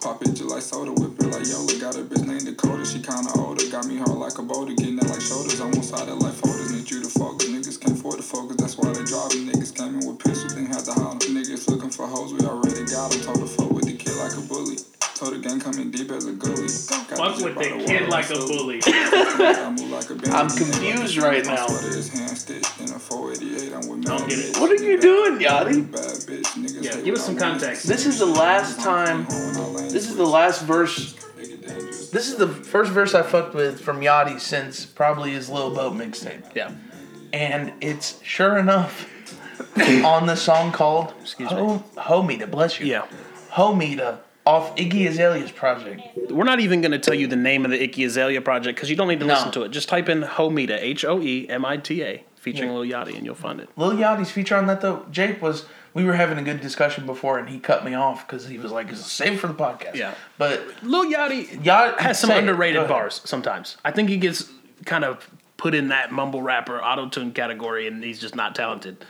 Pop it just like soda, whip it like Yola. Got a bitch named Dakota, she kinda older. Got me hard like a boulder, getting that like shoulders. On one side of like folders, need you to focus. Niggas can't afford to focus, that's why they driving. Niggas came in with pistols, then had to holler. Niggas looking for hoes, we already got them. Told the fuck with the kid like a bully. Told the gang coming deep as a gully. Got Fuck with zip the the kid like a bully. I move like a bandit. I'm confused right now. sweater is hand stitched in a 488. I'm with Don't get it. bitch. What are you doing, Yachty? Bad bitch. Niggas Yeah, give us some context. This is the last time. This is the last verse. This is the first verse I fucked with from Yachty since probably his Lil Boat mixtape. Yeah. And it's sure enough on the song called Excuse me. Ho- Hoemita, bless you. Yeah. Hoemita off Iggy Azalea's project. We're not even going to tell you the name of the Iggy Azalea project because you don't need to No. listen to it. Just type in Hoemita, H O E M I T A, featuring Lil Yachty, and you'll find it. Lil Yachty's feature on that though, Jake was. We were having a good discussion before, and he cut me off because he was like, "Save it for the podcast." Yeah. But Lil Yachty Yacht has some. Underrated bars sometimes. I think he gets kind of put in that mumble rapper auto tune category, and he's just not talented.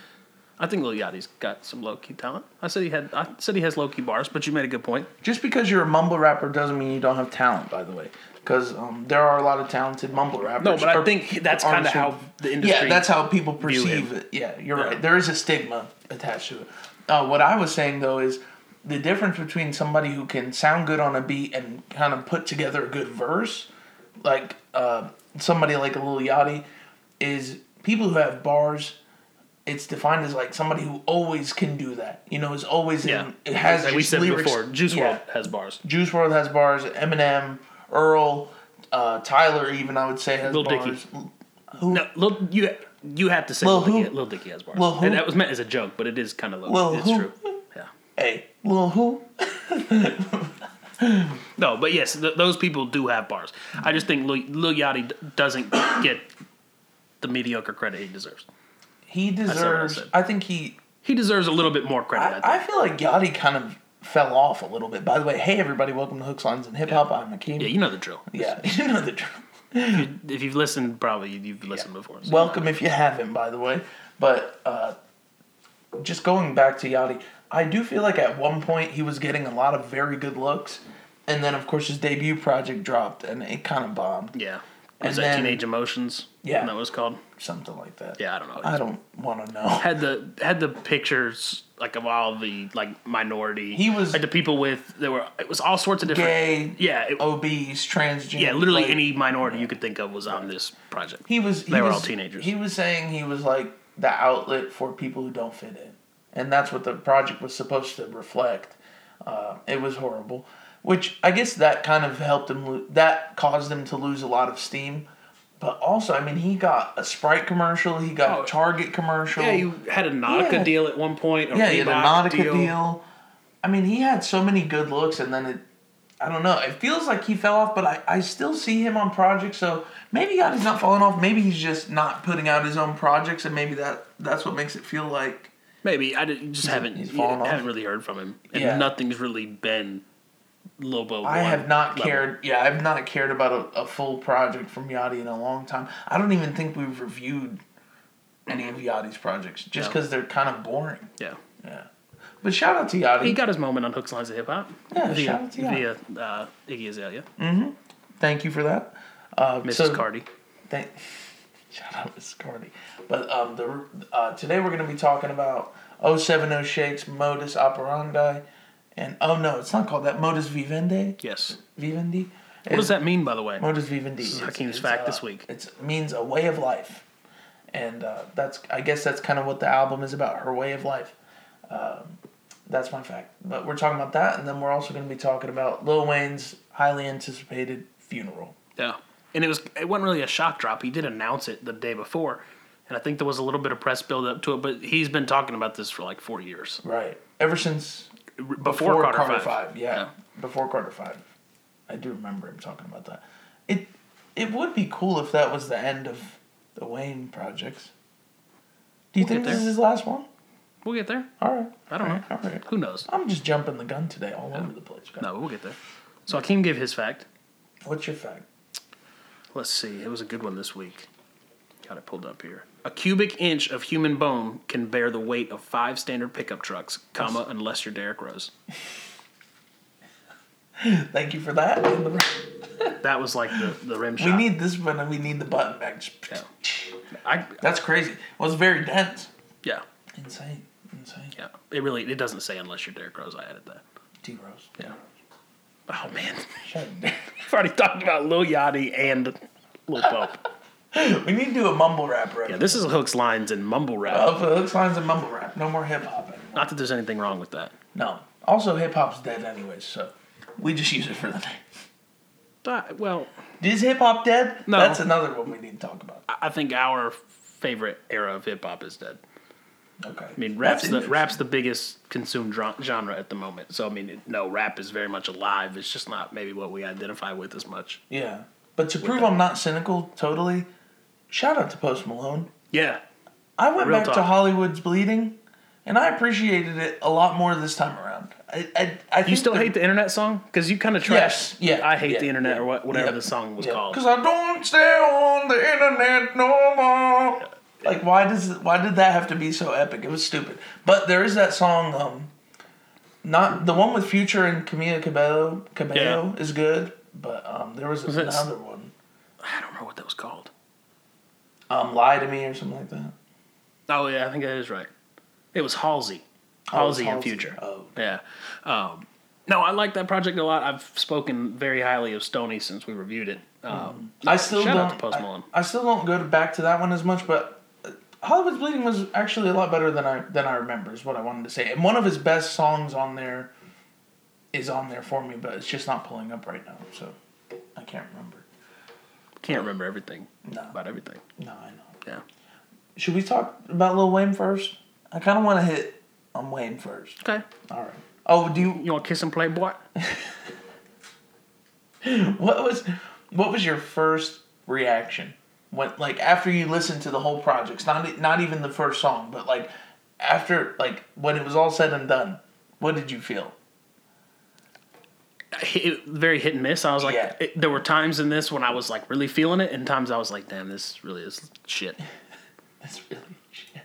I think Lil Yachty's got some low key talent. I said he had. I said he has low key bars, but you made a good point. Just because you're a mumble rapper doesn't mean you don't have talent. By the way, because um, there are a lot of talented mumble rappers. No, but I think that's kind of how the industry. Yeah, that's how people perceive it. Yeah, you're Yeah. right. There is a stigma attached to it. Uh, what I was saying though is the difference between somebody who can sound good on a beat and kind of put together a good verse, like uh, somebody like a Lil Yachty, is people who have bars. It's defined as like somebody who always can do that. You know, is always Yeah, in. It has like we said lyrics- before. Juice yeah. WRLD has bars. Juice WRLD has bars. Eminem, Earl, uh, Tyler, even I would say has Lil Dicky. bars. Who? No, Lil, you you have to say Lil Lil. Dicky, Lil Dicky has bars. Lil who? And that was meant as a joke, but it is kind of low. Lil it's who? true. Yeah. Hey, Lil who? No, but yes, th- those people do have bars. I just think Lil, Lil Yachty d- doesn't get the mediocre credit he deserves. He what I deserves. I think he. He deserves a little bit more credit. I. I, I feel like Yachty kind of fell off a little bit. By the way, hey everybody, welcome to Hooks, Lines, and Hip Hop. I'm Akeem. yeah, you know the drill. Yeah, you know the drill. If you've listened, probably you've listened before. so- Welcome if you haven't, by the way. But uh, just going back to Yachty, I do feel like at one point he was getting a lot of very good looks, and then of course his debut project dropped and it kind of bombed, Yeah. And Was that then- Teenage Emotions? Yeah. That was called? something like that. Yeah, I don't know. I don't want to know. had the had the pictures like of all the like minority. He was- like the people with there were it was all sorts of different. Gay, Yeah, it, obese, transgender. yeah, literally like- any minority you could think of was on this project. He was. He They were was, all teenagers. He was saying he was like the outlet for people who don't fit in, and that's what the project was supposed to reflect. Uh, it was horrible, which I guess that kind of helped him. Lo- that caused him to lose a lot of steam. But also, I mean, he got a Sprite commercial. He got Oh. a Target commercial. Yeah, you had a Nautica Yeah. deal at one point. Yeah, he had a Nautica deal. I mean, he had so many good looks, and then it. I don't know. It feels like he fell off, but I, I still see him on projects. So maybe God is not falling off. Maybe he's just not putting out his own projects, and maybe that that's what makes it feel like. Maybe I just haven't he's off. haven't really heard from him, and Yeah. nothing's really been Lobo. I have not level. cared. Yeah, I've not cared about a, a full project from Yachty in a long time. I don't even think we've reviewed any of Yachty's projects just No. because they're kind of boring. Yeah, Yeah. But shout out to Yachty. he got his moment on Hooks, Lines, and Hip Hop. Yeah, via, shout out to via uh, Iggy Azalea, Thank you for that. Uh, Mrs. so- Cardi. Thank, shout out Miss Cardi. But um, the uh, today we're going to be talking about 070 Shake's modus operandi, and oh no, it's not called that. Modus vivendi. Yes. Vivendi. What does that mean, by the way? Modus vivendi. is It's- Hakeem's fact uh, this week. It means a way of life, and uh, that's I guess that's kind of what the album is about. Her way of life. Um, that's my fact. But we're talking about that, and then we're also going to be talking about Lil Wayne's highly anticipated funeral. Yeah. And it was it wasn't really a shock drop. He did announce it the day before. And I think there was a little bit of press build up to it, but he's been talking about this for like four years. Right. Ever since Before, Carter Five. yeah. Yeah. Before Carter Five, I do remember him talking about that. It it would be cool if that was the end of the Wayne projects. Do you We'll think this is his last one? We'll get there. All right. I don't All know. right, All right. Who knows? I'm just jumping the gun today, all over the place. No, we'll get there. So Akeem gave his fact. What's your fact? Let's see. It was a good one this week. Got it pulled up here. A cubic inch of human bone can bear the weight of five standard pickup trucks, comma, unless you're Derrick Rose. Thank you for that. And the- That was like the, the rim shot. We need this one, we need the button back. Just- Yeah. I That's crazy. Well, it's very dense. yeah Insane. Insane. yeah. It really it doesn't say unless you're Derrick Rose. I added that. D Rose. Yeah. Oh man, Shut it we've already talked about Lil Yachty and Lil Pump. We need to do a mumble rap rap. Yeah, this is hooks, lines, and mumble rap. For hooks, lines, and mumble rap. No more hip hop. Not that there's anything wrong with that. No. Also, hip hop's dead anyways, so we just use it for the name. Uh, well, Is hip hop dead? No. That's another one we need to talk about. I I think our favorite era of hip hop is dead. Okay. I mean, rap's the rap's the biggest consumed genre at the moment. So I mean, no, rap is very much alive. It's just not maybe what we identify with as much. Yeah. But to prove that. I'm not cynical totally, shout out to Post Malone. Yeah, I went Real back to. Hollywood's Bleeding, and I appreciated it a lot more this time around. I, I, I think you still hate the internet song because you kind of Yes, trash. yeah, I hate yeah, the internet yeah, or what, whatever yeah, the song was called. Because I don't stay on the internet no more. Like why does why did that have to be so epic? It was stupid. But there is that song, um, not the one with Future and Camila Cabello. Cabello is good, but um, there was, it- another one, I don't remember what that was called. Um, "Lie to Me" or something like that. Oh yeah, I think that is right. It was Halsey, Oh, Halsey and Future. Oh, Yeah. Um, no, I like that project a lot. I've spoken very highly of Stoney since we reviewed it. Um, I still shout don't. out to Post I-. I, still don't go to back to that one as much, but uh, Hollywood's Bleeding was actually a lot better than I than I remember. Is what I wanted to say. And one of his best songs on there is on there for me, but it's just not pulling up right now, so I can't remember. Can't remember everything No, about everything. no, I know. Yeah. Should we talk about Lil Wayne first? I kind of want to hit on Wayne first. Okay. All right. Oh, do you? You want to kiss and play, boy? What was what was your first reaction when like after you listened to the whole project? Not not even the first song, but like after like when it was all said and done. What did you feel? Hit, very hit and miss. I was like, Yeah. it, there were times in this when I was like really feeling it, and times I was like, damn, this really is shit. That's really shit.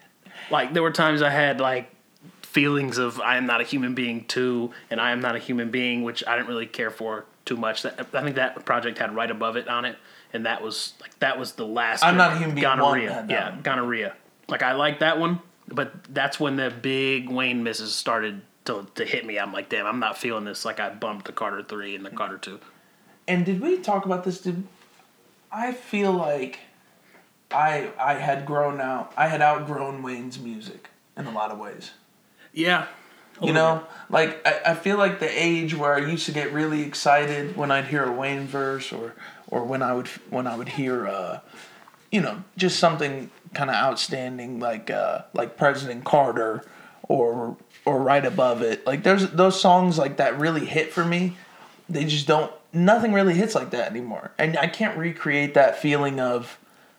Like there were times I had like feelings of I am not a human being too, and I am not a human being, which I didn't really care for too much. That, I think that project had right above it on it, and that was like that was the last. I'm Not a Human Being gonorrhea. that yeah, one. gonorrhea. Like I like that one, but that's when the big Wayne misses started to to hit me. I'm like, damn, I'm not feeling this. Like I bumped the Carter three and the Carter two. And did we talk about this? Did I feel like I I had grown out. I had outgrown Wayne's music in a lot of ways. Yeah, You know, like I, I feel like the age where I used to get really excited when I'd hear a Wayne verse or or when I would when I would hear uh you know, just something kind of outstanding like uh like President Carter or or right above it. Like there's those songs like that really hit for me. They just don't nothing really hits like that anymore. And I can't recreate that feeling of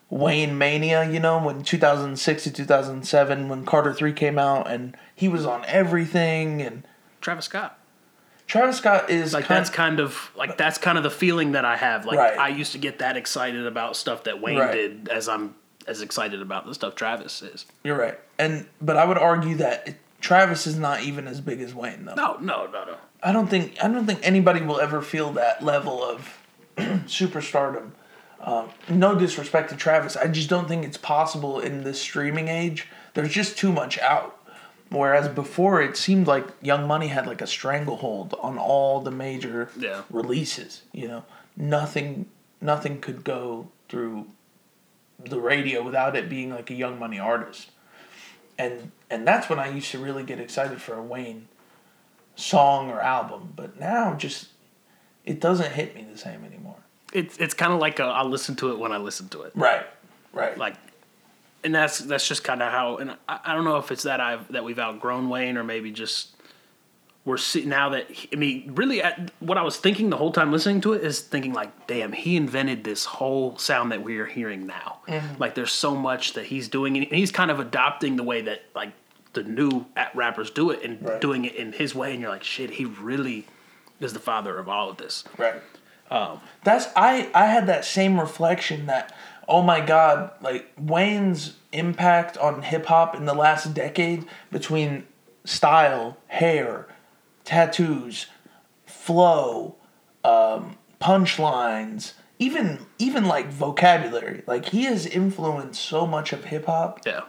Wayne Mania, you know, when 2006 to 2007 when Carter 3 came out and he was on everything and Travis Scott. Travis Scott is Like kind that's kind of like that's kind of the feeling that I have. Like Right. I used to get that excited about stuff that Wayne Right. did, as I'm as excited about the stuff Travis is. You're right. And but I would argue that it, Travis is not even as big as Wayne though. No, no, no, no. I don't think I don't think anybody will ever feel that level of superstardom. Um, no disrespect to Travis, I just don't think it's possible in this streaming age. There's just too much out. Whereas before, it seemed like Young Money had like a stranglehold on all the major Yeah. releases. You know, nothing, nothing could go through the radio without it being like a Young Money artist. And and that's when I used to really get excited for a Wayne song or album. But now, just it doesn't hit me the same anymore. It's it's kind of like a, I'll listen to it when I listen to it. Right. Right. Like, and that's that's just kind of how. And I, I don't know if it's that I've that we've outgrown Wayne or maybe just we're see, now that he- I mean, really, at, what I was thinking the whole time listening to it is thinking like, damn, he invented this whole sound that we are hearing now. Mm-hmm. Like, there's so much that he's doing, and he's kind of adopting the way that like the new at rappers do it and Right. doing it in his way. And you're like, shit, he really is the father of all of this. Right. That's I I had that same reflection that oh my god like Wayne's impact on hip hop in the last decade between style, hair, tattoos, flow, um, punchlines, even even like vocabulary. Like he has influenced so much of hip hop Yeah.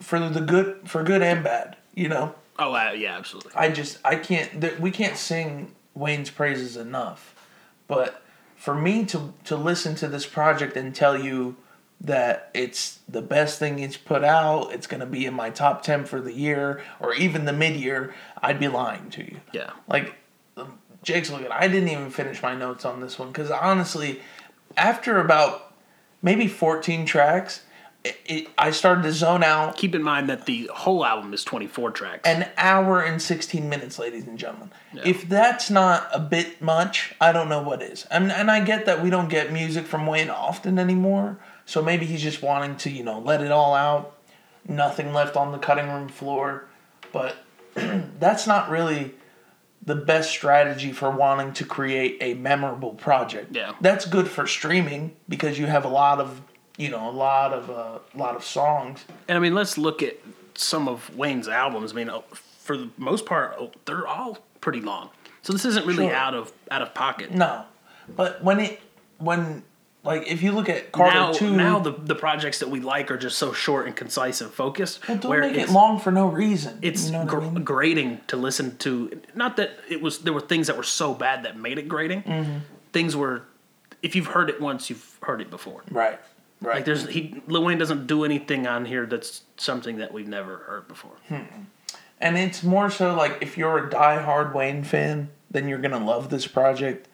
For the good for good and bad. You know, Oh uh, yeah, absolutely. I just I can't th- we can't sing Wayne's praises enough. But for me to to listen to this project and tell you that it's the best thing he's put out, it's going to be in my top 10 for the year or even the mid-year, I'd be lying to you. Yeah. Like um, Jake's looking, I didn't even finish my notes on this one cuz honestly after about maybe 14 tracks, it, it, I started to zone out Keep in mind that the whole album is 24 tracks. an hour and 16 minutes, ladies and gentlemen. If that's not a bit much, I don't know what is. And, and I get that we don't get music from Wayne often anymore. So maybe he's just wanting to, you know, let it all out. Nothing left on the cutting room floor. But that's not really the best strategy for wanting to create a memorable project. Yeah. That's good for streaming because you have a lot of, you know, a lot of uh, lot of songs. And I mean, let's look at some of Wayne's albums. I mean, uh, for the most part, uh, they're all pretty long. So this isn't really Sure. out of out of pocket. No, but when it when like if you look at Carter now, two, now the the projects that we like are just so short and concise and focused. well, don't where make it long for no reason. It's you know gr- I mean? grating to listen to. Not that it was there were things that were so bad that made it grating. Mm-hmm. Things were, if you've heard it once, you've heard it before. right, right. Like there's he Lil Wayne doesn't do anything on here that's something that we've never heard before. Hmm. and it's more so like if you're a diehard Wayne fan, then you're gonna love this project.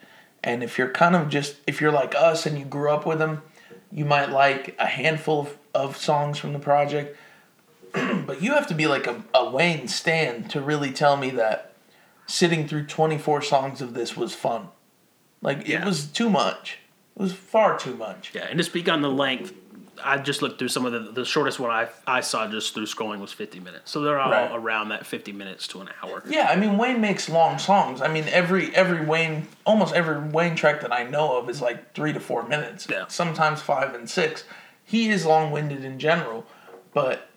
And if you're kind of just if you're like us and you grew up with him, you might like a handful of, of songs from the project. but you have to be like a, a Wayne stan to really tell me that sitting through 24 songs of this was fun. Like it was too much. It was far too much. Yeah, and to speak on the length, I just looked through some of the the shortest one I I saw just through scrolling was 50 minutes. So they're all Right. around that 50 minutes to an hour. Yeah, I mean Wayne makes long songs. I mean every every Wayne almost every Wayne track that I know of is like three to four minutes. Yeah. Sometimes five and six. He is long winded in general, but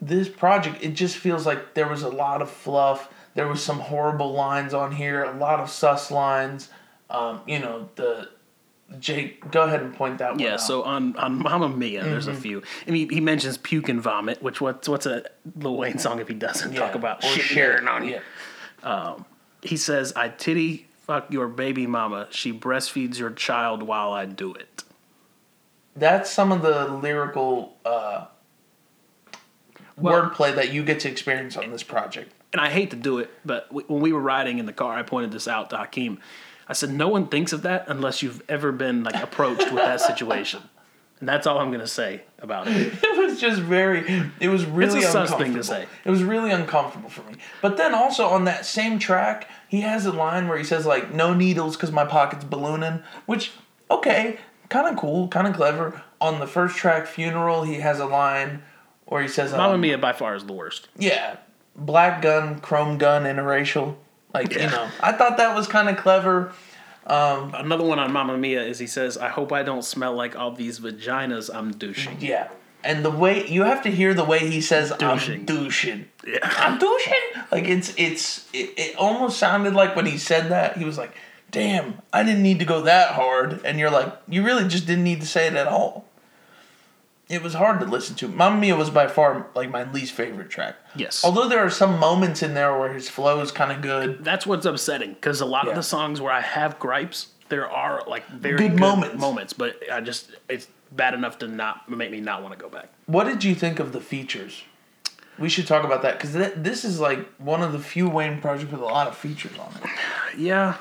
this project it just feels like there was a lot of fluff. There was some horrible lines on here, a lot of sus lines. Um, you know the Jake, go ahead and point that one Yeah, out. so on on Mamma Mia, there's Mm-hmm. a few. I mean, he mentions puke and vomit, which what's what's a Lil Wayne song if he doesn't Yeah. talk about shit sharing on you? Yeah. He says, "I titty fuck your baby mama. She breastfeeds your child while I do it." That's some of the lyrical uh, Well- wordplay that you get to experience on this project. and I hate to do it, but when we were riding in the car, I pointed this out to Hakeem. I said, "No one thinks of that unless you've ever been like approached with that situation." And that's all I'm gonna say about it. It was just very. It was really It's a uncomfortable. thing to say. It was really uncomfortable for me. But then also on that same track, he has a line where he says like, "No needles because my pocket's ballooning," which okay, kind of cool, kind of clever. On the first track, "Funeral," he has a line where he says, um, Mamma Mia by far is the worst. "Yeah, black gun, chrome gun, interracial." Like you know, I thought that was kind of clever. Um, Another one on Mamma Mia is he says, "I hope I don't smell like all these vaginas I'm douching." Yeah. And the way you have to hear the way he says Douching. I'm douching. Yeah. I'm douching. Like it's it's it, it almost sounded like when he said that, he was like, Damn, I didn't need to go that hard and you're like, you really just didn't need to say it at all. It was hard to listen to. Mamma Mia was by far like my least favorite track. Yes. Although there are some moments in there where his flow is kind of good. That's what's upsetting because a lot Yeah. of the songs where I have gripes, there are like very Good good, moments. moments, but I just it's bad enough to not make me not want to go back. What did you think of the features? We should talk about that because th- this is like one of the few Wayne projects with a lot of features on it. Yeah,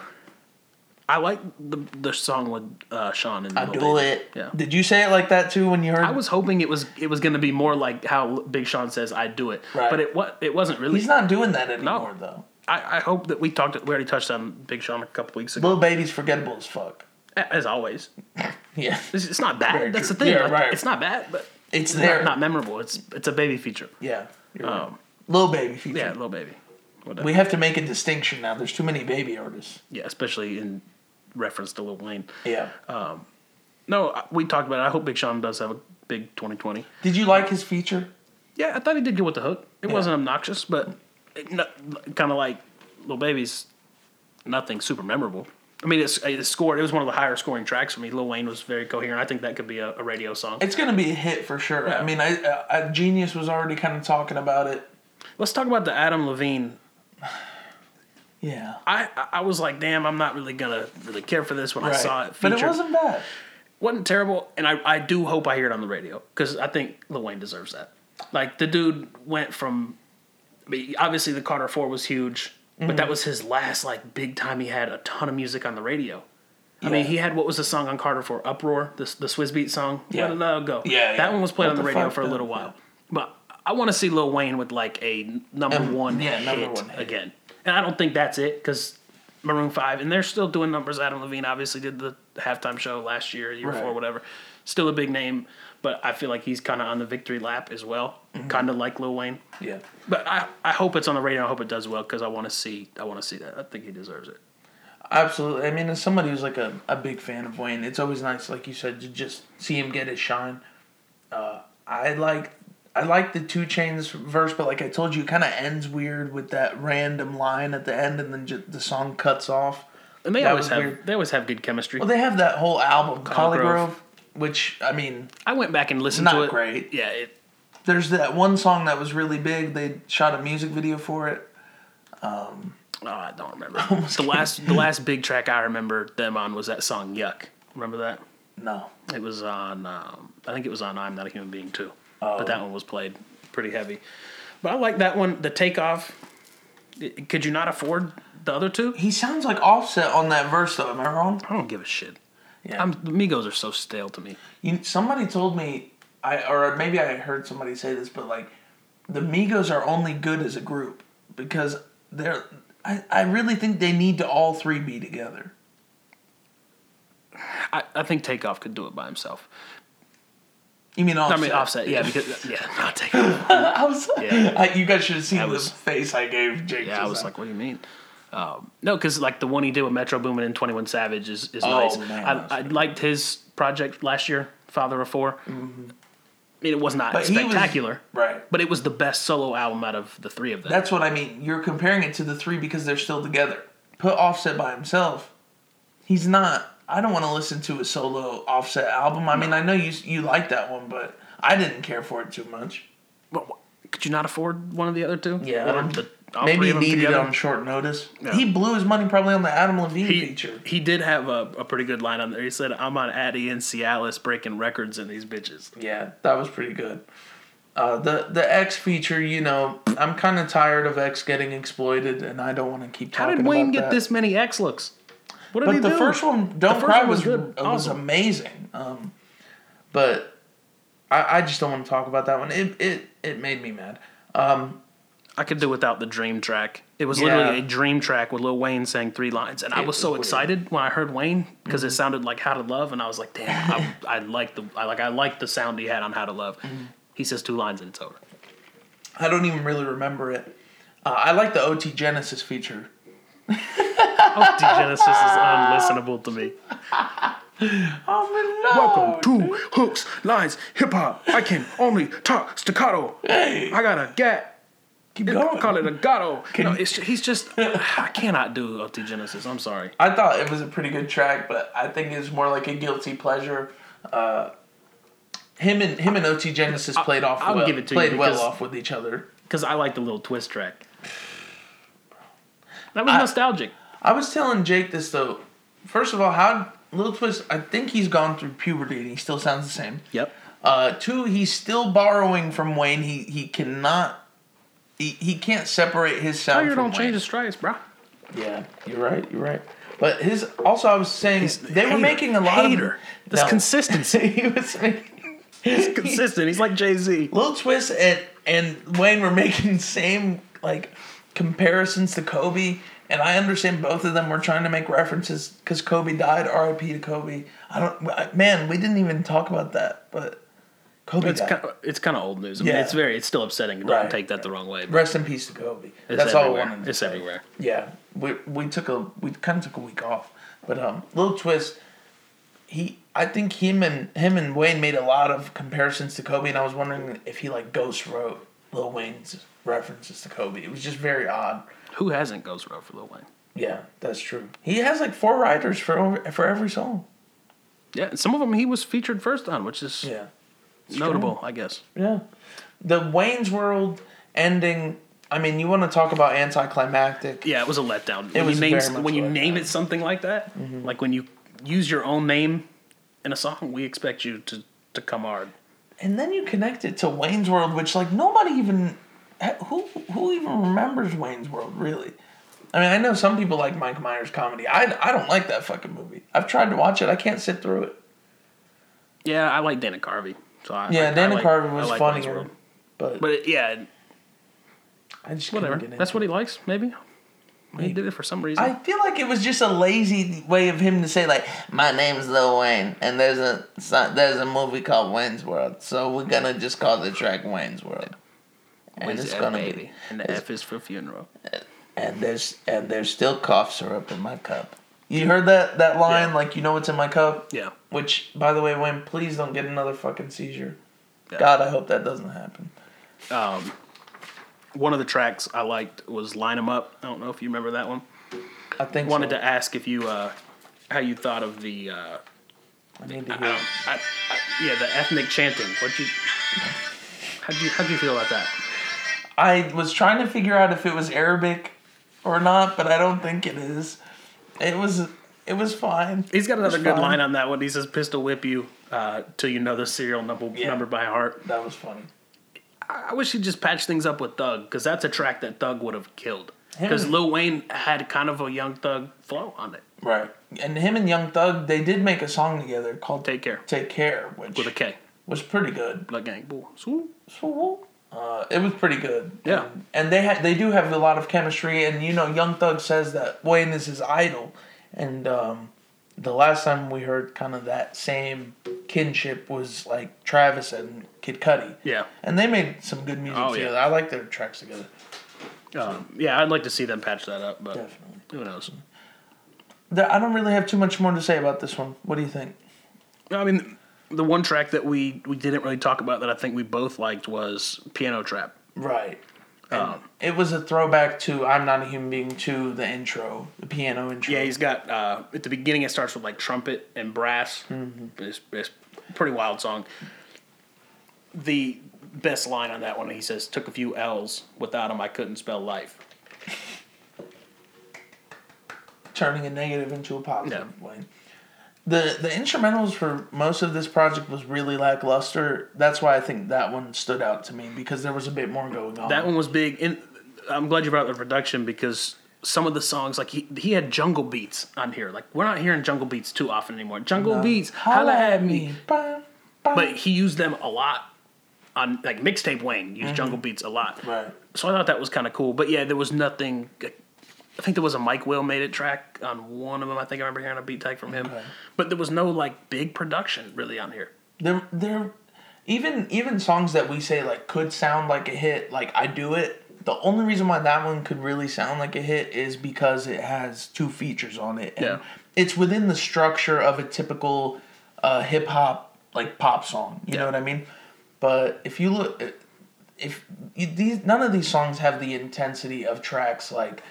I like the the song with uh, Sean and I do it. Yeah. Did you say it like that too when you heard? I was hoping it was it was going to be more like how Big Sean says I do it, Right. but it what it wasn't really. He's not doing that anymore though. I, I hope that we talked. We already touched on Big Sean a couple weeks ago. Little baby's forgettable as fuck. As always, Yeah, it's, it's not bad. Very That's true. the thing. Yeah, like, right. It's not bad, but it's it's there. not, not memorable. It's it's a baby feature. yeah, right. Um, Little baby feature. yeah, little baby. Whatever. We have to make a distinction now. There's too many baby artists. yeah, especially in reference to Lil Wayne. Yeah. Um, no, we talked about it. I hope Big Sean does have a big 2020. Did you like his feature? Yeah, I thought he did good with the hook. It Yeah. wasn't obnoxious, but kind of like Lil Baby's nothing super memorable. I mean, it's it scored. It was one of the higher scoring tracks for me. Lil Wayne was very coherent. I think that could be a, a radio song. It's gonna be a hit for sure. Yeah. I mean, I, I Genius was already kind of talking about it. Let's talk about the Adam Levine. Yeah. I I was like, damn, I'm not really gonna really care for this when I saw it. but it wasn't bad. wasn't terrible, and I, I do hope I hear it on the radio because I think Lil Wayne deserves that. Like the dude went from, I mean, obviously the Carter Four was huge, but Mm-hmm. that was his last like big time. He had a ton of music on the radio. I mean, he had what was the song on Carter Four? Uproar, the the Swizz Beat song. Yeah. Let it go. Yeah, yeah. that one was played What on the, the radio for a though? little while, but I want to see Lil Wayne with like a number Um, one yeah, hit number one hit. again, and I don't think that's it because. Maroon Five, and they're still doing numbers. Adam Levine obviously did the halftime show last year, year Right. before, whatever. Still a big name, but I feel like he's kind of on the victory lap as well, Mm-hmm. kind of like Lil Wayne. Yeah. But I, I hope it's on the radio. I hope it does well because I want to see I want to see that. I think he deserves it. Absolutely. I mean, as somebody who's like a, a big fan of Wayne, it's always nice, like you said, to just see him get his shine. Uh, I like I like the 2 Chainz verse, but like I told you, it kind of ends weird with that random line at the end, and then just the song cuts off. And they That always have weird. they always have good chemistry. Well, they have that whole album, ColleGrove. Which I mean, I went back and listened Not to it. great. Yeah, it, there's that one song that was really big. They shot a music video for it. oh, I don't remember. the last the last big track I remember them on was that song Yuck. Remember that? No, It was on. Um, I think it was on I'm Not a Human Being too. Oh. But that um, one was played pretty heavy. But I like that one. The takeoff. Could you not afford the other two? he sounds like Offset on that verse, though. Am I wrong? I don't give a shit. Yeah. I'm, the Migos are so stale to me. You, somebody told me, I or maybe I heard somebody say this, but like, the Migos are only good as a group because they're. I, I really think they need to all three be together. I, I think Takeoff could do it by himself. You mean Offset? I mean Offset, yeah, because yeah, not. I was, Yeah. I, you guys should have seen I the face I gave Jake. Yeah, I was like, what do you mean? Um, no, because like the one he did with Metro Boomin and Twenty One Savage is, is Oh, nice. man, I, I liked his project last year, Father of 4 I mean, it was not Mm-hmm. But he was- spectacular, right. but it was the best solo album out of the three of them. That's what I mean. You're comparing it to the three because they're still together. Put Offset by himself. He's not. I don't want to listen to a solo Offset album. I mean, I know you you like that one, but I didn't care for it too much. What- could you not afford one of the other two? Yeah, Or I don't- the, all Maybe three he of them needed it together? on short notice. Yeah. He blew his money probably on the Adam Levine He, feature. he did have a, a pretty good line on there. He said, "I'm on Addy and Cialis breaking records in these bitches." Yeah, that was pretty good. Uh, the the X feature, you know, I'm kind of tired of X getting exploited, and I don't want to keep How talking did Wayne get that. this many X looks? What did But he the do? first one, Don't first Cry, one was was good. was amazing. Um, but I, I just don't want to talk about that one. It it it made me mad. Um, I could do without the dream track. It was Yeah. literally a dream track with Lil Wayne saying three lines, and I It was was so weird. excited when I heard Wayne because Mm-hmm. it sounded like How to Love, and I was like, "Damn, I, I like the I like I like the sound he had on How to Love." Mm-hmm. He says two lines and it's over. I don't even really remember it. Uh, I like the OT Genasis feature. Genasis is unlistenable to me. Oh, Welcome to hooks, lines, hip hop. I can only talk staccato. Hey, I got a gat. keep I going. call it a gato. Can- no, it's, he's just. I cannot do OT Genasis. I'm sorry. I thought it was a pretty good track, but I think it's more like a guilty pleasure. Uh, him and him and OT Genasis played off. I'll well, give it to you played well off with each other. Because I like the little twist track. That was I- nostalgic. I was telling Jake this though. First of all, how Little Twist? I think he's gone through puberty and he still sounds the same. Yep. Uh, two, he's still borrowing from Wayne. He he cannot. He, he can't separate his sound Tiger from don't Wayne. change the stripes, bro. Yeah, you're right. You're right. But his also, I was saying they were Hater. making a lot Hater. of This No. consistency. he was making He's consistent. He's like Jay Z. Little Twist and and Wayne were making same like comparisons to Kobe, and I understand both of them were trying to make references because Kobe died. R.I.P. to Kobe. I don't. I- Man, we didn't even talk about that, but Kobe It's died. kind of it's kind of old news. I mean, Yeah. it's very it's still upsetting. Don't Right. take that the wrong way. Rest in peace to Kobe. That's all I wanted to It's say. everywhere. Yeah, we we took a we kind of took a week off, but um, Lil Twist, he I think him and him and Wayne made a lot of comparisons to Kobe, and I was wondering if he like ghost wrote Lil Wayne's references to Kobe. It was just very odd. Who hasn't Ghost Road for Lil Wayne? Yeah, that's true. He has like four writers for over- for every song. Yeah, and some of them he was featured first on, which is Yeah. notable, I guess. Yeah. The Wayne's World ending. I mean, you want to talk about anticlimactic? Yeah, it was a letdown. When was you name very much when you name it something like that, mm-hmm. like when you use your own name in a song, we expect you to to come hard. And then you connect it to Wayne's World, which like nobody even who who even remembers Wayne's World really. I mean, I know some people like Mike Myers comedy. I, I don't like that fucking movie. I've tried to watch it. I can't sit through it. Yeah, I like Dana Carvey. So I, Yeah, I, Dana I like, Carvey was like funnier, but, But it, yeah, I just whatever. That's what he likes. Maybe he did it for some reason. I feel like it was just a lazy way of him to say like, "My name's Lil Wayne, and there's a there's a movie called Wayne's World, so we're gonna just call the track Wayne's World." And Wayne's it's F, gonna baby, be, and the F is for funeral. and there's and there's still cough syrup in my cup. You heard that that line Yeah. like you know what's in my cup? Yeah, Which, by the way, Wayne, please don't get another fucking seizure. Yeah. God, I hope that doesn't happen. um, one of the tracks I liked was "Line 'Em Up." I don't know if you remember that one. I think Wanted so. to ask if you uh, how you thought of the uh, I need to hear. don't, I, I, yeah the ethnic chanting. What you how'd you how'd you feel about that? I was trying to figure out if it was Arabic or not, but I don't think it is. It was it was fine. He's got another good fine. line on that one. He says, "Pistol whip you uh, till you know the serial number Yeah. number by heart." That was funny. I wish he'd just patch things up with Thug because that's a track that Thug would have killed. Because Lil Wayne had kind of a young Thug flow on it. Right. And him and Young Thug, they did make a song together called Take care Take Care, which with a K, was pretty good. like gang. Boy, swoop. Uh, it was pretty good. Yeah. And, and they ha- they do have a lot of chemistry, and you know, Young Thug says that Wayne is his idol, and um, the last time we heard kind of that same kinship was like Travis and Kid Cudi, Yeah, and they made some good music Oh, yeah. together. I like their tracks together. um, yeah. I'd like to see them patch that up, but Definitely. who knows? There- I don't really have too much more to say about this one. What do you think? I mean, the one track that we we didn't really talk about that I think we both liked was Piano Trap. Right. Um, it was a throwback to "I'm Not a Human Being" to the intro, the piano intro. Yeah, he's got uh, at the beginning. It starts with like trumpet and brass. It's, it's a pretty wild song. The best line on that one, he says, "Took a few L's. Without him, I couldn't spell life." turning a negative into a positive way. The the instrumentals for most of this project was really lackluster. That's why I think that one stood out to me because there was a bit more going on. That one was big. And I'm glad you brought up the production because some of the songs, like he he had jungle beats on here. Like we're not hearing jungle beats too often anymore. Jungle beats, holla at me. But he used them a lot on like mixtape Wayne used mm-hmm. jungle beats a lot. right. So I thought that was kind of cool. But yeah, there was nothing. I think there was a Mike Will made it track on one of them. I think I remember hearing a beat tag from him. Okay. But there was no like big production really on here. There there even even songs that we say like could sound like a hit, like I do it. The only reason why that one could really sound like a hit is because it has two features on it. And Yeah. It's within the structure of a typical uh, hip hop like pop song. You know what I mean? But if you look if you, these none of these songs have the intensity of tracks like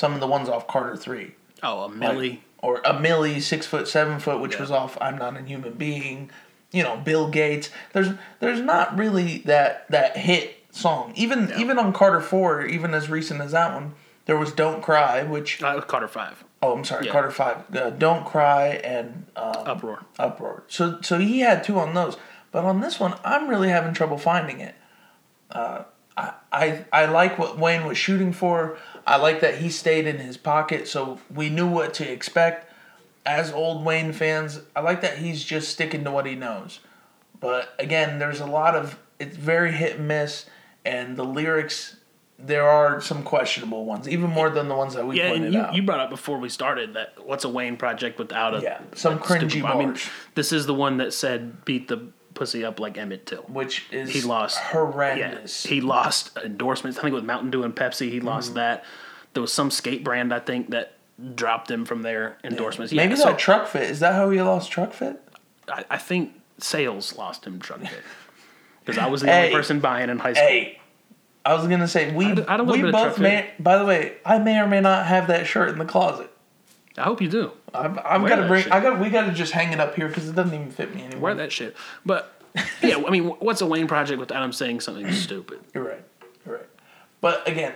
some of the ones off Carter 3 Oh, a Milli. or a Milli, six foot, seven foot, which Yeah. was off "I'm Not a Human Being." You know, Bill Gates. There's there's not really that that hit song. Even even on Carter Four, even as recent as that one, there was "Don't Cry," which Uh, Carter Five. oh I'm sorry, Yeah. Carter Five, uh, "Don't Cry" and um, Uproar. uproar. So so he had two on those, but on this one, I'm really having trouble finding it. Uh, I, I I like what Wayne was shooting for. I like that he stayed in his pocket, so we knew what to expect. As old Wayne fans, I like that he's just sticking to what he knows. But again, there's a lot of it's very hit and miss, and the lyrics there are some questionable ones, even more than the ones that we Yeah, pointed and you, out. you brought up before we started that what's a Wayne project without a Yeah, some stupid- cringy I mean, this is the one that said beat the pussy up like Emmett Till. which is He lost Yeah, horrendous. he lost endorsements. I think with Mountain Dew and Pepsi, he Mm-hmm. lost that. There was some skate brand I think that dropped him from their endorsements. Yeah, Maybe so that Trukfit. Is that how he lost Trukfit? I, I think sales lost him Trukfit because I was the Hey. only person buying in high school. Hey, I was gonna say we I had- I we both may. By the way, I may or may not have that shirt in the closet. I hope you do. I've, I've got to bring. shit. I got. We got to just hang it up here because it doesn't even fit me anymore. Wear that shit. But yeah, I mean, what's a Wayne project without him saying something stupid? You're right. You're right. But again,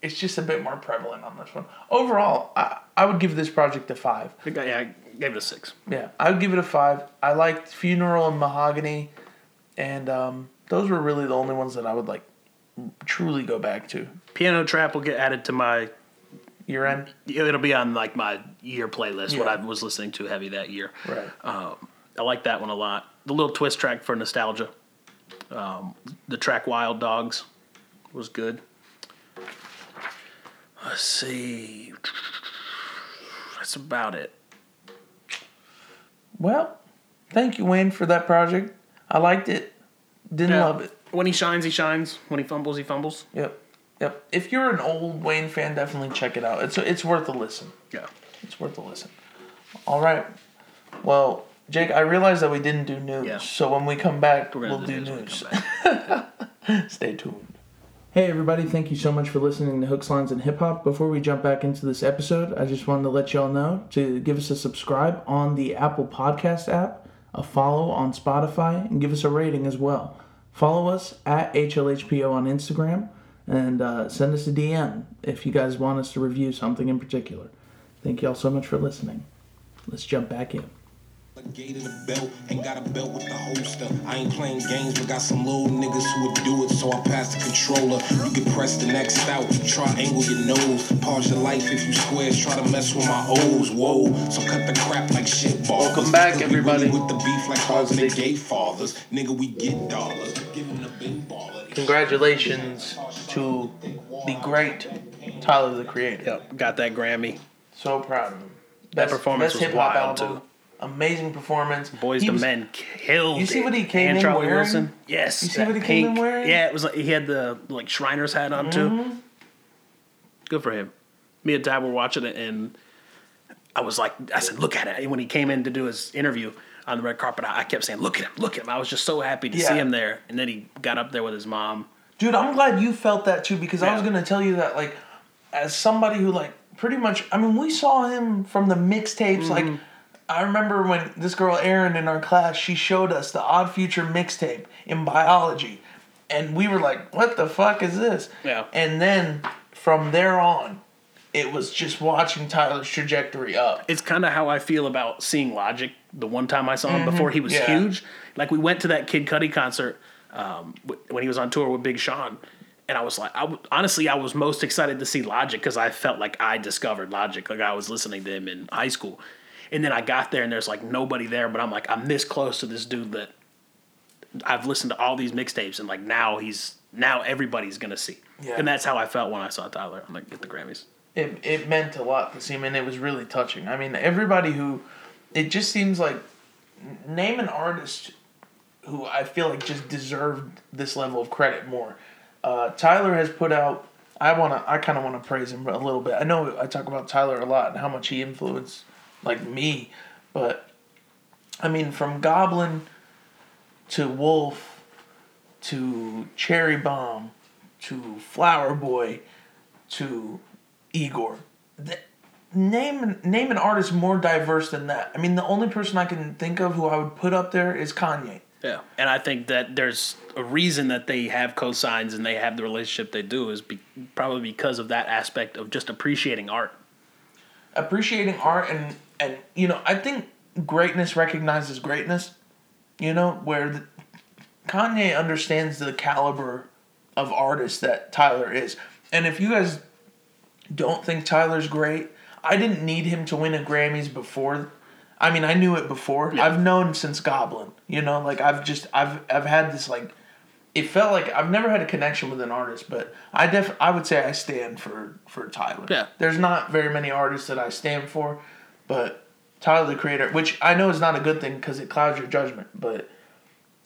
it's just a bit more prevalent on this one. Overall, I, I would give this project a five. I- Yeah, I gave it a six. Yeah, I would give it a five. I liked Funeral and Mahogany, and um, those were really the only ones that I would like truly go back to. Piano Trap will get added to my. Year end, It'll be on like my year playlist. What I was listening to heavy that year. right? Um, I like that one a lot. The little twist track for nostalgia. Um, the track Wild Dogs was good. Let's see. That's about it. Well, thank you, Wayne, for that project. I liked it. Didn't Yeah. love it. When he shines, he shines. When he fumbles, he fumbles. Yep, yep. If you're an old Wayne fan, definitely check it out. It's it's worth a listen. Yeah. It's worth a listen. All right. Well, Jake, I realized that we didn't do news, Yeah. so when we come back, We're we'll do do news when we news. come back. Stay tuned. Hey everybody, thank you so much for listening to Hooks, Lines, and Hip Hop. Before we jump back into this episode, I just wanted to let y'all know to give us a subscribe on the Apple Podcast app, a follow on Spotify, and give us a rating as well. Follow us at HLHPO on Instagram and uh, send us a DM if you guys want us to review something in particular. Thank y'all so much for listening. Let's jump back in. A gate and a belt, ain't got a belt with the holster. I ain't playing games, but got some little niggas who would do it, so I pass the controller. You can press the next out, try angle your nose. Pause your life if you squares, try to mess with my O's. Whoa, so cut the crap like shit ballers. Welcome back, everybody. With the beef like cars and the gay fathers. Nigga, we get dollars. Give him the big baller. Congratulations to the great Tyler the Creator. Yep. Got that Grammy. So proud of him. That performance was wild, album. too. Amazing performance. Boys He to was- Men killed. You see it. what he came and in Charlie wearing? Wilson. Yes. You see what he came in pink- wearing? Yeah, it was like he had the like Shriner's hat on too. Mm-hmm. Good for him. Me and Dad were watching it, and I was like, I said, "Look at it." And when he came in to do his interview on the red carpet, I kept saying, "Look at him! Look at him!" I was just so happy to see him there. And then he got up there with his mom. Dude, I'm glad you felt that too because I was gonna tell you that like, as somebody who like pretty much, I mean, we saw him from the mixtapes. Like, Mm-hmm. I remember when this girl Erin in our class, she showed us the Odd Future mixtape in biology, and we were like, "What the fuck is this?" Yeah. And then from there on, it was just watching Tyler's trajectory up. It's kind of how I feel about seeing Logic. The one time I saw him before he was Mm-hmm. Yeah. huge, like we went to that Kid Cudi concert um, when he was on tour with Big Sean, and I was like, I w- honestly, I was most excited to see Logic because I felt like I discovered Logic, like I was listening to him in high school, and then I got there and there's like nobody there, but I'm like, I'm this close to this dude that I've listened to all these mixtapes, and like now he's now everybody's gonna see, Yeah. and that's how I felt when I saw Tyler. I'm like, get the Grammys. It, it meant a lot to see him and it was really touching. I mean everybody who it just seems like name an artist who i feel like just deserved this level of credit more. Uh, tyler has put out i want to i kind of want to praise him a little bit. I know i talk about tyler a lot and how much he influenced like me but i mean from goblin to wolf to cherry bomb to flower boy to Igor. Th- name name an artist more diverse than that. I mean, the only person I can think of who I would put up there is Kanye. Yeah, and I think that there's a reason that they have cosigns and they have the relationship they do is be, probably because of that aspect of just appreciating art. Appreciating art and and you know, I think greatness recognizes greatness. You know, where the, Kanye understands the caliber of artist that Tyler is. And if you guys don't think Tyler's great, I didn't need him to win a Grammys before. I mean, I knew it before. Yeah. I've known since Goblin. You know, like I've just I've I've had this like it felt like I've never had a connection with an artist, but I def I would say I stand for for Tyler. Yeah. There's not very many artists that I stand for, but Tyler the Creator, which I know is not a good thing because it clouds your judgment, but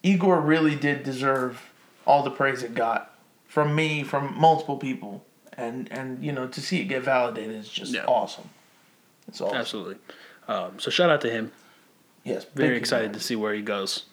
Igor really did deserve all the praise it got from me, from multiple people, and and you know to see it get validated is just Yeah. awesome. It's awesome. Absolutely. Um, so shout out to him. Yes. Very excited to see where he goes.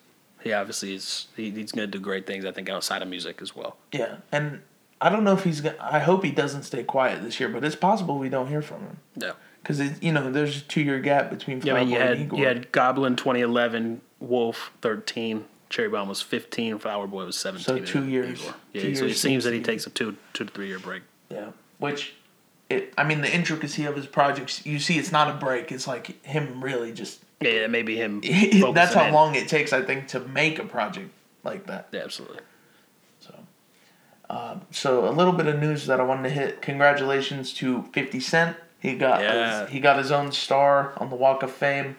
He obviously is. He, he's going to do great things. I think outside of music as well. Yeah, and I don't know if he's gonna. I hope he doesn't stay quiet this year, but it's possible we don't hear from him Yeah. because you know there's a two year gap between Yeah, I mean, you Flower Boy and had Igor. you had Goblin 2011, Wolf 13, Cherry Bomb was 15, Flower Boy was 17. So two years. Igor. Two Yeah, so years it seems seems that he takes a two two to three year break. Yeah, which, it. I mean, the intricacy of his projects. You see, it's not a break. It's like him really just. Yeah, maybe him. That's how in. long it takes, I think, to make a project like that. Yeah, absolutely. So, uh, so a little bit of news that I wanted to hit. Congratulations to Fifty Cent. He got Yeah. his, he got his own star on the Walk of Fame.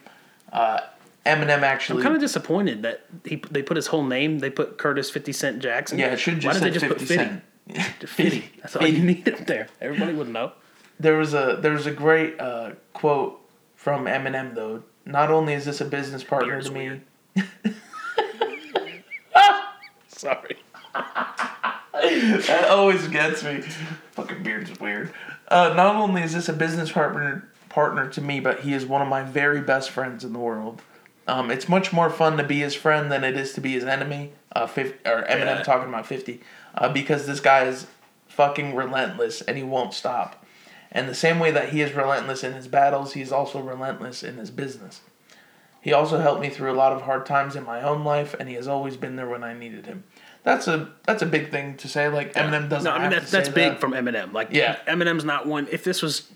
Uh, Eminem I'm kind of disappointed that he they put his whole name. They put Curtis 50 Cent Jackson. yeah, it should Why just did say they just Fifty put 50? Cent. Just 50. That's all you need up there. Everybody would know. There was a there was a great uh, quote from Eminem though. Not only is this a business partner Beard's to me, weird. Sorry. that always gets me. Fucking beard's weird. Uh, not only is this a business partner partner to me, but he is one of my very best friends in the world. Um, it's much more fun to be his friend than it is to be his enemy. Uh, 50, or Eminem Yeah. talking about fifty, uh, because this guy is fucking relentless and he won't stop. And the same way that he is relentless in his battles, he's also relentless in his business. He also helped me through a lot of hard times in my own life, and he has always been there when I needed him. That's a that's a big thing to say. Like Eminem doesn't. No, I mean have that's to that's big that. from Eminem. Like, Yeah. Eminem's not one. If this was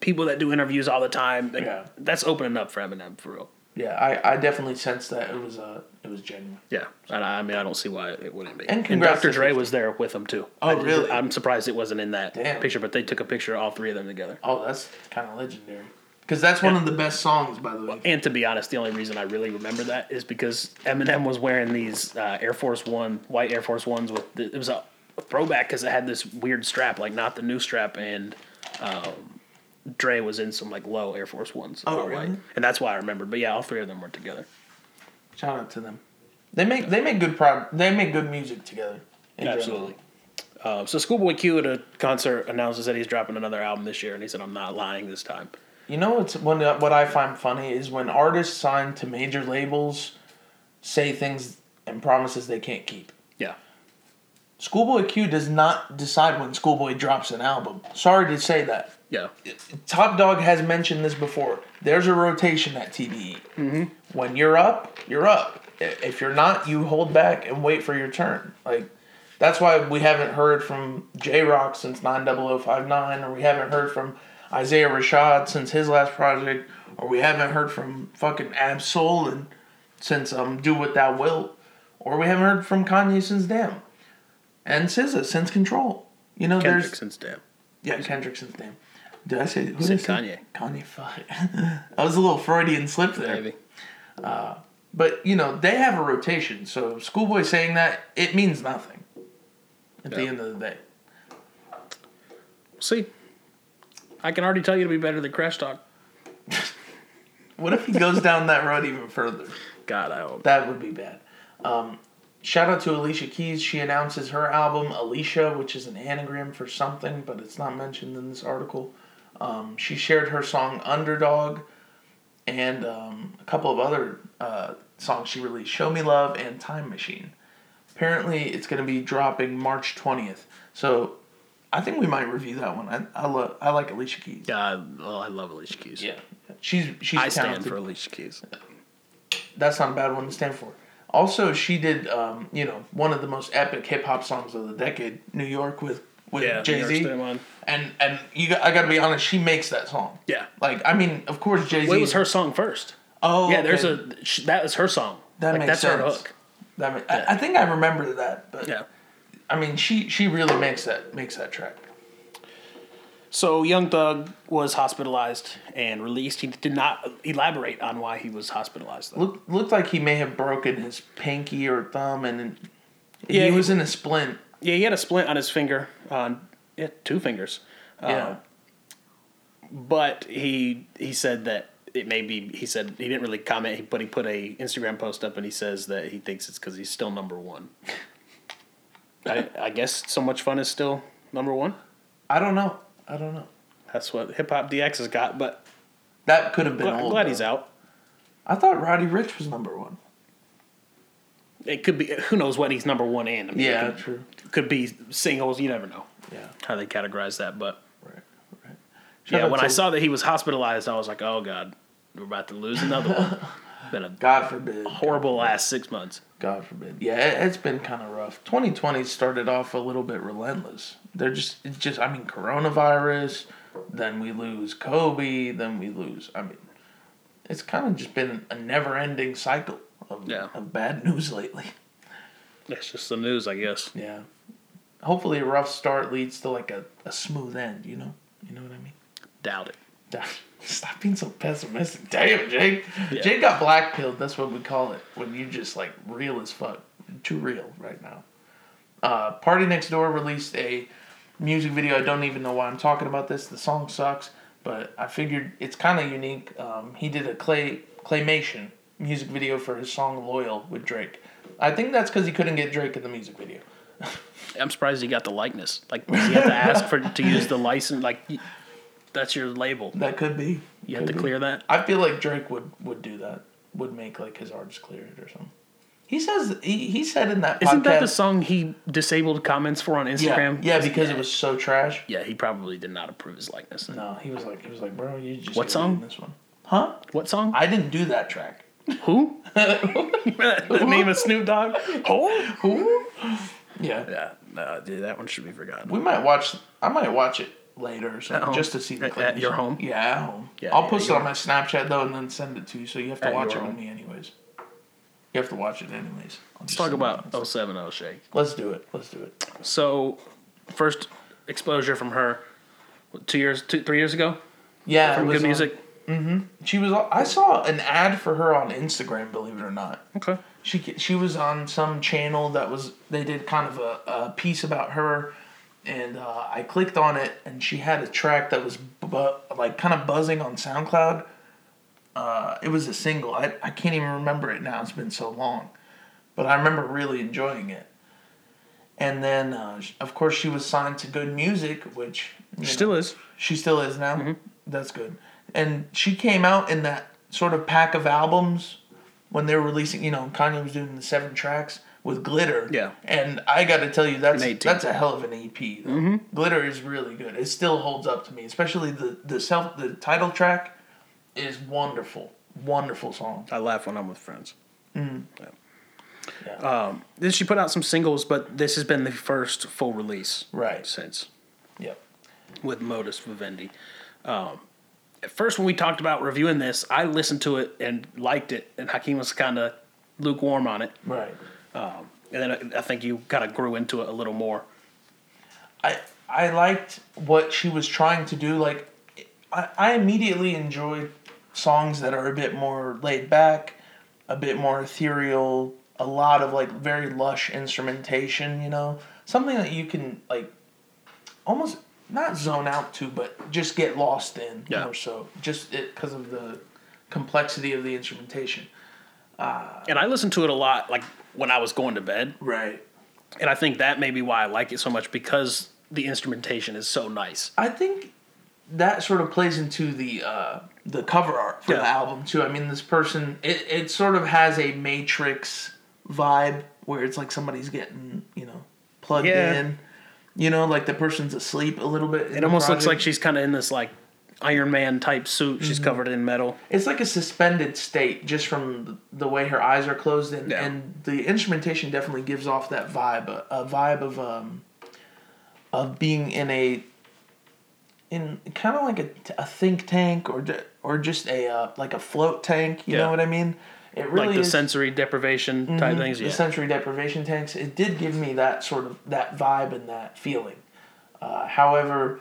people that do interviews all the time, like, Yeah. that's opening up for Eminem for real. Yeah, I, I definitely sensed that it was uh it was genuine. Yeah, and I, I mean I don't see why it wouldn't be. And And, Dr. Dre was there with them too. Oh, I really? I'm surprised it wasn't in that Damn. picture, but they took a picture of all three of them together. Oh, that's kind of legendary. Because that's one of the best songs, by the way. And to be honest, the only reason I really remember that is because Eminem was wearing these uh, Air Force One white Air Force Ones with the, it was a throwback because it had this weird strap, like not the new strap, and um, Dre was in some like low Air Force Ones. Oh, all really? And that's why I remembered. But yeah, all three of them were together. Shout out to them. They make they make good prog- They make good music together. Absolutely. Uh, so Schoolboy Q at a concert announces that he's dropping another album this year, and he said, "I'm not lying this time." You know what's when what I find funny is when artists signed to major labels say things and promises they can't keep. Yeah. Schoolboy Q does not decide when Schoolboy drops an album. Sorry to say that. Yeah. Top Dawg has mentioned this before. There's a rotation at TDE. Mm-hmm. When you're up, you're up. If you're not, you hold back and wait for your turn. Like that's why we haven't heard from Jay Rock since 90059, or we haven't heard from Isaiah Rashad since his last project, or we haven't heard from fucking Ab Soul and since um Do What Thou Wilt, or we haven't heard from Kanye since Damn, and SZA since Control. You know, Kendrick there's since damn. yeah, Kendrick since Damn. Did I say who said did I say? Kanye. Kanye, fuck. I was a little Freudian slip there. Maybe. But you know, they have a rotation, so Schoolboy saying that it means nothing. At the end of the day, See, I can already tell you to be better than Crash Talk. what if he goes down that road even further? God, I hope. That would be bad. Um, shout out to Alicia Keys. She announces her album Alicia, which is an anagram for something, but it's not mentioned in this article. Um, she shared her song Underdog and um, a couple of other uh, songs she released Show Me Love and Time Machine. Apparently, it's going to be dropping March 20th. So I think we might review that one. I, I, lo- I like Alicia Keys. Yeah, I, well, I love Alicia Keys. Yeah. She's, she's I stand for Alicia Keys. that's not a bad one to stand for. Also, she did, um, you know, one of the most epic hip hop songs of the decade, "New York" with with Yeah, Jay Z. And and you, I got to be honest, she makes that song. Yeah. Like, I mean, of course, Jay Z. Well, it was her song first. Oh, yeah, there's okay. a sh- that was her song. That like, makes that's her hook. That ma- I, I think I remember that, but Yeah. I mean, she she really makes that makes that track. So Young Thug was hospitalized and released. He did not elaborate on why he was hospitalized. Though. Looked looked like he may have broken his pinky or thumb, and Yeah, he he- was in a splint. Yeah, he had a splint on his finger, on yeah, two fingers. Yeah. Uh, but he he said that it may be. He said he didn't really comment, but he put a Instagram post up and he says that he thinks it's because he's still number one. I, I guess so much fun is still number one. I don't know. I don't know. That's what Hip Hop DX has got. But That could have been glad, old. glad though. he's out. I thought Roddy Ricch was number one. It could be who knows what he's number one in. I mean, Yeah, could, true. could be singles. You never know Yeah. how they categorize that, but Right. Right. Shout yeah, out when I saw that he was hospitalized, I was like, oh god, we're about to lose another one. Been a God forbid. horrible last six months. God forbid. Yeah, it, it's been kind of rough. 2020 started off a little bit relentless. They're just, it's just, I mean, coronavirus, then we lose Kobe, then we lose. I mean, it's kind of just been a never ending cycle of, Yeah. of bad news lately. It's just the news, I guess. Yeah. Hopefully, a rough start leads to like a, a smooth end, you know? You know what I mean? Doubt it. Stop being so pessimistic. Damn, Jake. Yeah. Jake got black pilled. That's what we call it. When you just like real as fuck. Too real right now. Uh, Party Next Door released a music video. I don't even know why I'm talking about this. The song sucks, but I figured it's kind of unique. Um, he did a clay claymation music video for his song "Loyal" with Drake. I think that's because he couldn't get Drake in the music video. I'm surprised he got the likeness. Like, he have to ask for to use the license? Like, that's your label. That could be. You have Could to be. clear that. I feel like Drake would would do that. Would make like his artist clear it or something. He says he, he said in that Isn't that the song he disabled comments for on Instagram? yeah because it was so trash. Yeah, he probably did not approve his likeness. No, he was like he was like bro you just What song? This one, huh? What song? I didn't do that track. Who? the name of Snoop Dogg? Who? Who? Yeah, Yeah, no, dude, that one should be forgotten. we might watch. I might watch it later or something just to see the At- at your home? Yeah, at home. Yeah, I'll yeah, post it on my Snapchat though and then send it to you. So you have to At watch it your with me anyways. You have to watch it anyways. I'll Let's talk about on. 070 Shake. Let's do it. Let's do it. So, first exposure from her, two years, two, three years ago, Yeah, from good on- music. She was. I saw an ad for her on Instagram. Believe it or not, Okay. she she was on some channel that was. They did kind of a, a piece about her, and uh, I clicked on it, and she had a track that was bu- like kind of buzzing on SoundCloud. Uh, it was a single. I I can't even remember it now. It's been so long, but I remember really enjoying it. And then, uh, of course, she was signed to Good Music, which you know, Still is. she still is now. That's good. And she came out in that sort of pack of albums when they were releasing. You know, Kanye was doing the seven tracks with Glitter. Yeah. And I got to tell you, that's that's a hell of an EP. though. Glitter is really good. It still holds up to me, especially the the self the title track is wonderful. Wonderful song. I laugh when I'm with friends. Yeah. Um, then she put out some singles, but this has been the first full release Right. since Yep. with Modus Vivendi. Um, at first, when we talked about reviewing this, I listened to it and liked it, and Hakeem was kind of lukewarm on it. Right. Um, and then I, I think you kind of grew into it a little more. I I liked what she was trying to do. Like, I, I immediately enjoyed songs that are a bit more laid back, a bit more ethereal, a lot of like very lush instrumentation. You know, something that you can like almost not zone out to, but just get lost in Yeah. more so, just it because of the complexity of the instrumentation. Uh, And I listened to it a lot, like when I was going to bed. Right. And I think that may be why I like it so much because the instrumentation is so nice. I think that sort of plays into the uh, the cover art for Yeah. the album too. I mean, this person it, it sort of has a Matrix vibe where it's like somebody's getting you know plugged Yeah. in. You know, like the person's asleep a little bit. It almost looks like she's kind of in this like Iron Man type suit. She's covered in metal. it's like a suspended state just from the, the way her eyes are closed and, Yeah. and the instrumentation definitely gives off that vibe a, a vibe of um of being in a in kind of like a, a think tank or or just a uh, like a float tank you Yeah. know what i mean it really like the is sensory deprivation type things. the Yeah. sensory deprivation tanks it did give me that sort of that vibe and that feeling uh, however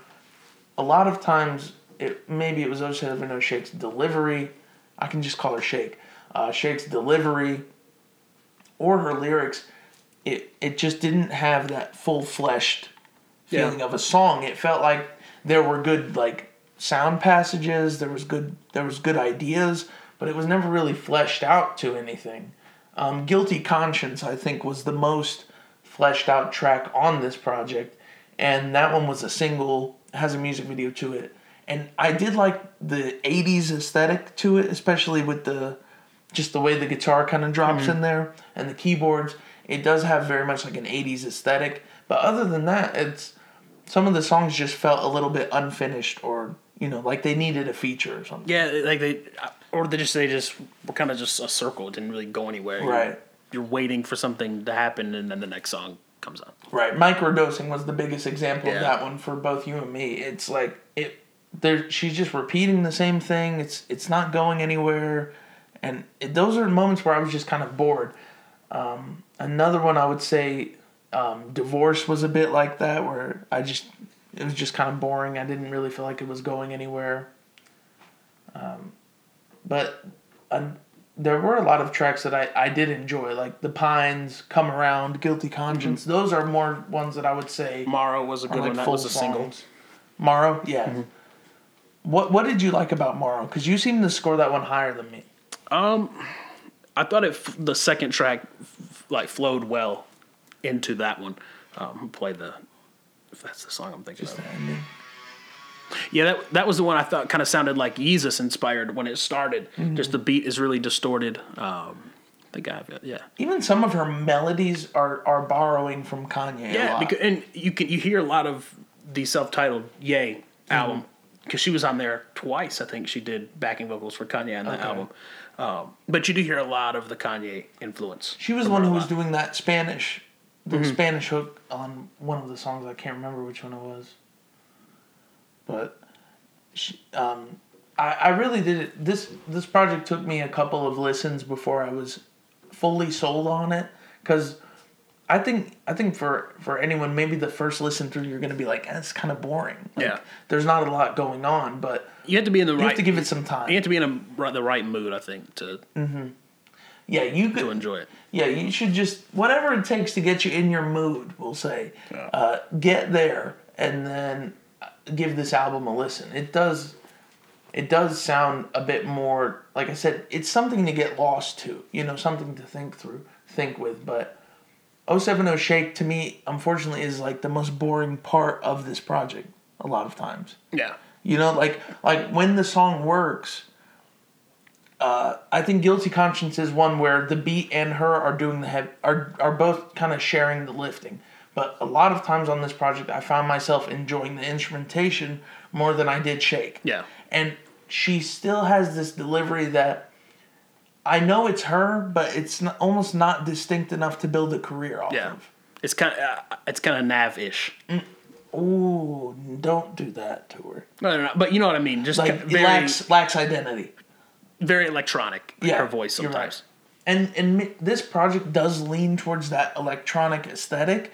a lot of times it maybe it was 070 shake's delivery i can just call her shake uh, shake's delivery or her lyrics it it just didn't have that full-fleshed Yeah. feeling of a song it felt like there were good like sound passages there was good there was good ideas but it was never really fleshed out to anything um, guilty conscience i think was the most fleshed out track on this project and that one was a single has a music video to it and i did like the 80s aesthetic to it especially with the just the way the guitar kind of drops Mm-hmm. in there and the keyboards. It does have very much like an '80s aesthetic, but other than that, it's some of the songs just felt a little bit unfinished or you know like they needed a feature or something. Yeah, like they, or they just they just were kind of just a circle. It didn't really go anywhere. You're- Right. You're waiting for something to happen, and then the next song comes on. Right. Microdosing was the biggest example Yeah. of that one for both you and me. It's like it there she's just repeating the same thing. It's it's not going anywhere. And it, those are moments where I was just kind of bored. Um, another one I would say um, divorce was a bit like that where I just it was just kind of boring. I didn't really feel like it was going anywhere. Um, but uh, there were a lot of tracks that I, I did enjoy, like The Pines, Come Around, Guilty Conscience. Those are more ones that I would say Morrow was a good like one. That was a single. Morrow, yeah. What What did you like about Morrow? Because you seem to score that one higher than me. Um, I thought it f- the second track f- like flowed well into that one. Um, played the? If that's the song I'm thinking of. Yeah, that that was the one I thought kind of sounded like Yeezus inspired when it started. Mm-hmm. Just the beat is really distorted. Um, I think I have it. Yeah. Even some of her melodies are, are borrowing from Kanye. a Yeah, because, and you can you hear a lot of the self-titled "Yay" album because she was on there twice. I think she did backing vocals for Kanye on that Okay. album. Um, but you do hear a lot of the Kanye influence. She was the one who was doing that Spanish, the Mm-hmm. Spanish hook on one of the songs. I can't remember which one it was. But, she, um, I I really did it. This this project took me a couple of listens before I was fully sold on it because. I think I think for, for anyone, maybe the first listen through, you're gonna be like, "That's kind of boring." Like, Yeah. there's not a lot going on, but You have to be in the you right. have to give it some time. you have to be in a, the right mood, I think, to yeah, you could to enjoy it. Yeah, you should just whatever it takes to get you in your mood. We'll say, uh, get there and then uh, give this album a listen. It does, it does sound a bit more like I said. It's something to get lost to. You know, something to think through, think with. But 070 Shake to me, unfortunately, is like the most boring part of this project. A lot of times. Yeah. You know, like like when the song works, uh, I think "Guilty Conscience" is one where the beat and her are doing the heavy, are are both kind of sharing the lifting. But a lot of times on this project, I found myself enjoying the instrumentation more than I did Shake. Yeah. And she still has this delivery that I know it's her, but it's not, almost not distinct enough to build a career off Yeah. of. It's kind of uh, it's kind of nav-ish. Ooh, don't do that to her. No, no, no, but you know what I mean. Just Like very lacks lacks identity. Very electronic. Yeah, her voice you're right. sometimes. and and this project does lean towards that electronic aesthetic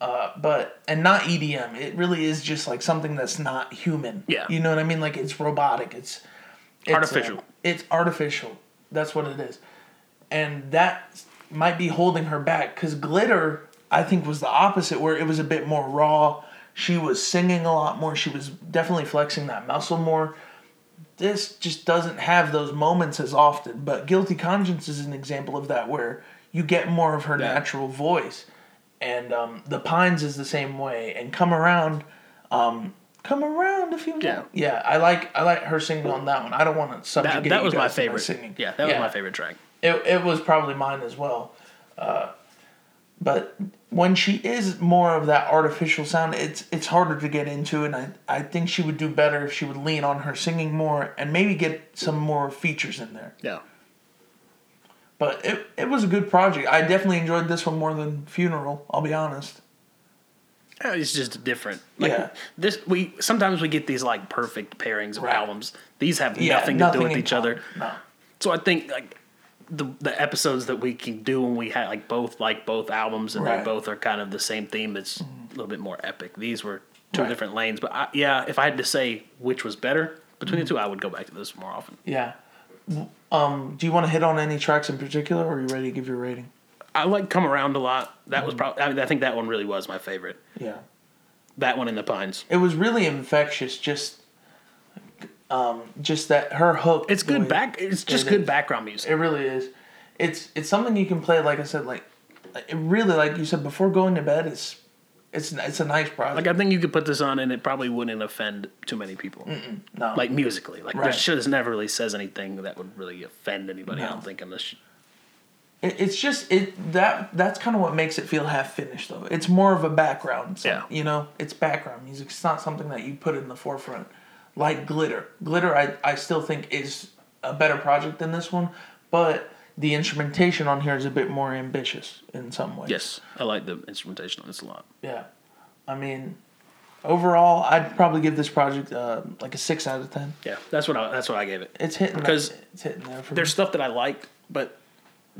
uh, but and not EDM. It really is just like something that's not human. Yeah. you know what I mean. Like it's robotic. It's, it's uh, Artificial. it's artificial. That's what it is, and that might be holding her back because glitter. I think was the opposite, where it was a bit more raw. She was singing a lot more. She was definitely flexing that muscle more this just doesn't have those moments as often. But Guilty Conscience is an example of that, where you get more of her Yeah. natural voice. And um, The Pines is the same way. And Come Around, um, Come Around if you want. Yeah. Yeah, I like I like her singing on that one. I don't want to subjugate That, that was my favorite. singing. Yeah, that was my favorite track. It, it was probably mine as well. Uh, but when she is more of that artificial sound, it's it's harder to get into, and I, I think she would do better if she would lean on her singing more and maybe get some more features in there. Yeah. But it, it was a good project. I definitely enjoyed this one more than Funeral, I'll be honest. Oh, it's just different. Like Yeah. this, we sometimes we get these like perfect pairings of Right. albums. These have Yeah, nothing to do with each other. common. No. So I think like the the episodes that we can do when we have like both like both albums and they Right. Mm-hmm. both are kind of the same theme, it's a little bit more epic. These were two Right. different lanes, but I, yeah, if I had to say which was better between Mm-hmm. the two, I would go back to this more often. Yeah. Um, do you want to hit on any tracks in particular, or are you ready to give your rating? I like "Come Around" a lot. That Mm-hmm. was probably. I, mean, I think that one really was my favorite. Yeah. That one in the Pines. It was really infectious. Just, um, just that her hook. It's good back. It's just It good is. background music. It really is. It's it's something you can play. Like I said, like it really like you said before going to bed. It's It's it's a nice project. Like I think you could put this on and it probably wouldn't offend too many people. no, Like musically, like Right. this shit never really says anything that would really offend anybody. I No. don't think in this. Sh- It, it's just it that that's kind of what makes it feel half finished though. It's more of a background. Yeah. you know, it's background music. It's not something that you put in the forefront. Like glitter, glitter. I I still think is a better project than this one, but the instrumentation on here is a bit more ambitious in some ways. yes, I like the instrumentation on this a lot. Yeah, I mean, overall, I'd probably give this project uh, like a six out of ten. Yeah, that's what I, that's what I gave it. It's hitting Because it's hitting there for There's me. stuff that I liked, but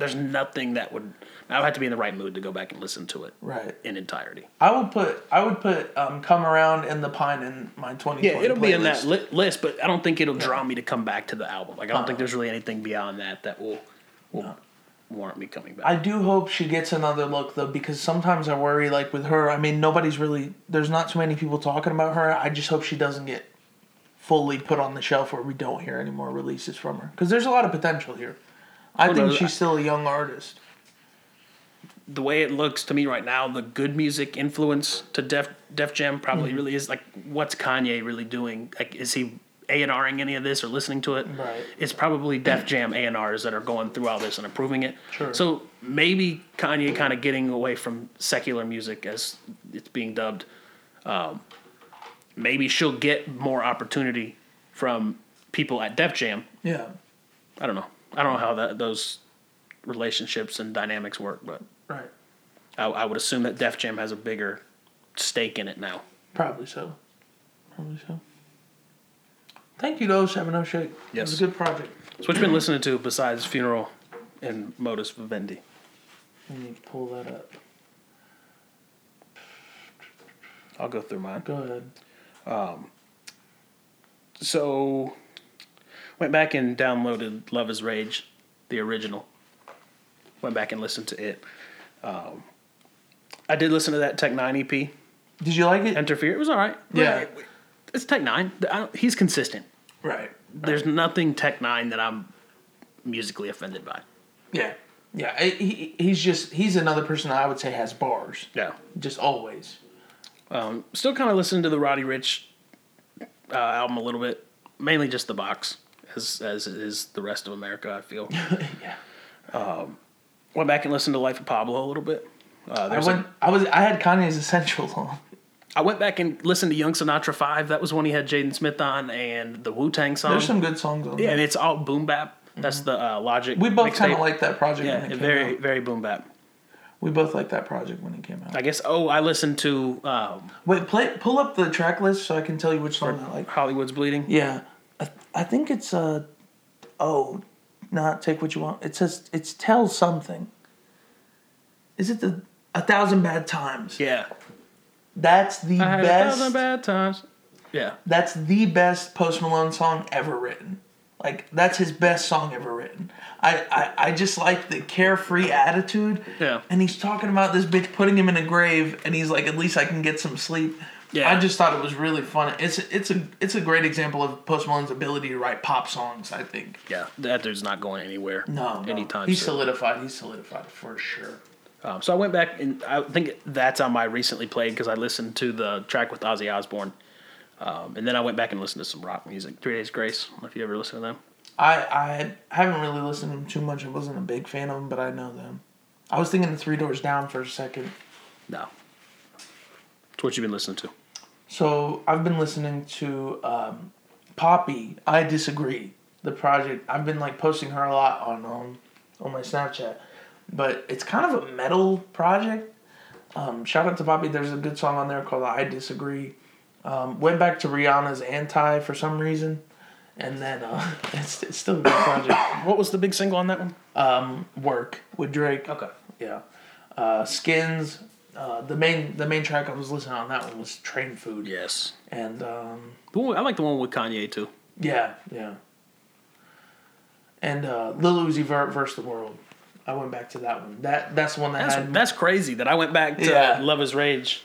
there's nothing that would. I would have to be in the right mood to go back and listen to it right. in entirety. I would put I would put um, "Come Around" and "The Pine" in my twenty. Yeah, it'll be in that li- list, but I don't think it'll draw me to come back to the album. Like I don't think Uh-uh. there's really anything beyond that that will will warrant me coming back. I do hope she gets another look though, because sometimes I worry like with her. I mean, nobody's really there's not too many people talking about her. I just hope she doesn't get fully put on the shelf where we don't hear any more releases from her because there's a lot of potential here. I Well, think no, she's still a young artist. the way it looks to me right now, the good music influence to Def Def Jam Mm-hmm. probably really is like, what's Kanye really doing? Like, is he A and Ring any of this or listening to it? Right. It's probably Def Jam A and R's that are going through all this and approving it. Sure. So maybe Kanye kind of getting away from secular music as it's being dubbed. Um, maybe she'll get more opportunity from people at Def Jam. Yeah, I don't know. I don't know how that those relationships and dynamics work, but right. I, I would assume that Def Jam has a bigger stake in it now. Probably so. Probably so. Thank you, though, Seven O Shake. It Yes. was a good project. So what you been listening to besides Funeral and Modus Vivendi? I need to pull that up. I'll go through mine. Go ahead. Um, So went back and downloaded Luv Is Rage, the original. Went back and listened to it. Um, I did listen to that Tech N9ne EP. Did you like it? Enterfear. It was all right. Yeah. It's Tech N9ne. I don't- He's consistent. right. There's nothing Tech N9ne that I'm musically offended by. Yeah. Yeah. He, he's just, he's another person I would say has bars. Yeah. Just always. Um, still kind of listening to the Roddy Ricch uh, album a little bit, mainly just the box, as as is the rest of America. I feel. yeah. Went back and listened to Life of Pablo a little bit. Uh, I went, a, I was, I had Kanye's Essentials on. I went back and listened to Young Sinatra Five. That was when he had Jaden Smith on and the Wu Tang song. There's some good songs on yeah, there. and it's all boom bap. That's the uh, Logic. We both kind of like that project Yeah, when it came very out. very boom bap. We both liked that project when it came out. I guess. Oh, I listened to um, Wait, play, pull up the track list so I can tell you which song I like. Hollywood's Bleeding. Yeah, I, think it's uh oh, not take what you want. It says it's tell something. Is it the a thousand bad times? Yeah, That's the I had a best. thousand bad times. Yeah, That's the best Post Malone song ever written. Like that's his best song ever written. I, I, I just like the carefree attitude. Yeah. And he's talking about this bitch putting him in a grave, and he's like, at least I can get some sleep. Yeah. I just thought it was really fun. It's it's a it's a great example of Post Malone's ability to write pop songs. I think. yeah. That dude's not going anywhere. No, no. anytime. He's soon. solidified. He's solidified for sure. Um, so I went back and I think that's on my recently played because I listened to the track with Ozzy Osbourne, um, and then I went back and listened to some rock music. Three Days Grace. I don't know if you ever listened to them. I I haven't really listened to them too much. I wasn't a big fan of them, but I know them. I was thinking of Three Doors Down for a second. No. What you've been listening to. So I've been listening to um, Poppy. I disagree. The project I've been like posting her a lot on um, on my Snapchat, but it's kind of a metal project. Um, shout out to Poppy. There's a good song on there called "I Disagree." Um, went back to Rihanna's "Anti" for some reason, and then uh, it's, it's still a good project. What was the big single on that one? Um, "Work" with Drake. Okay. Yeah. Uh, Skins. Uh, the main the main track I was listening on that one was "Train Food." Yes. And um, The one, I like the one with Kanye too. Yeah, yeah. And uh, Lil Uzi Vert versus the World. I went back to that one. That that's the one that That's had. that's crazy that I went back to Yeah. Luv Is Rage.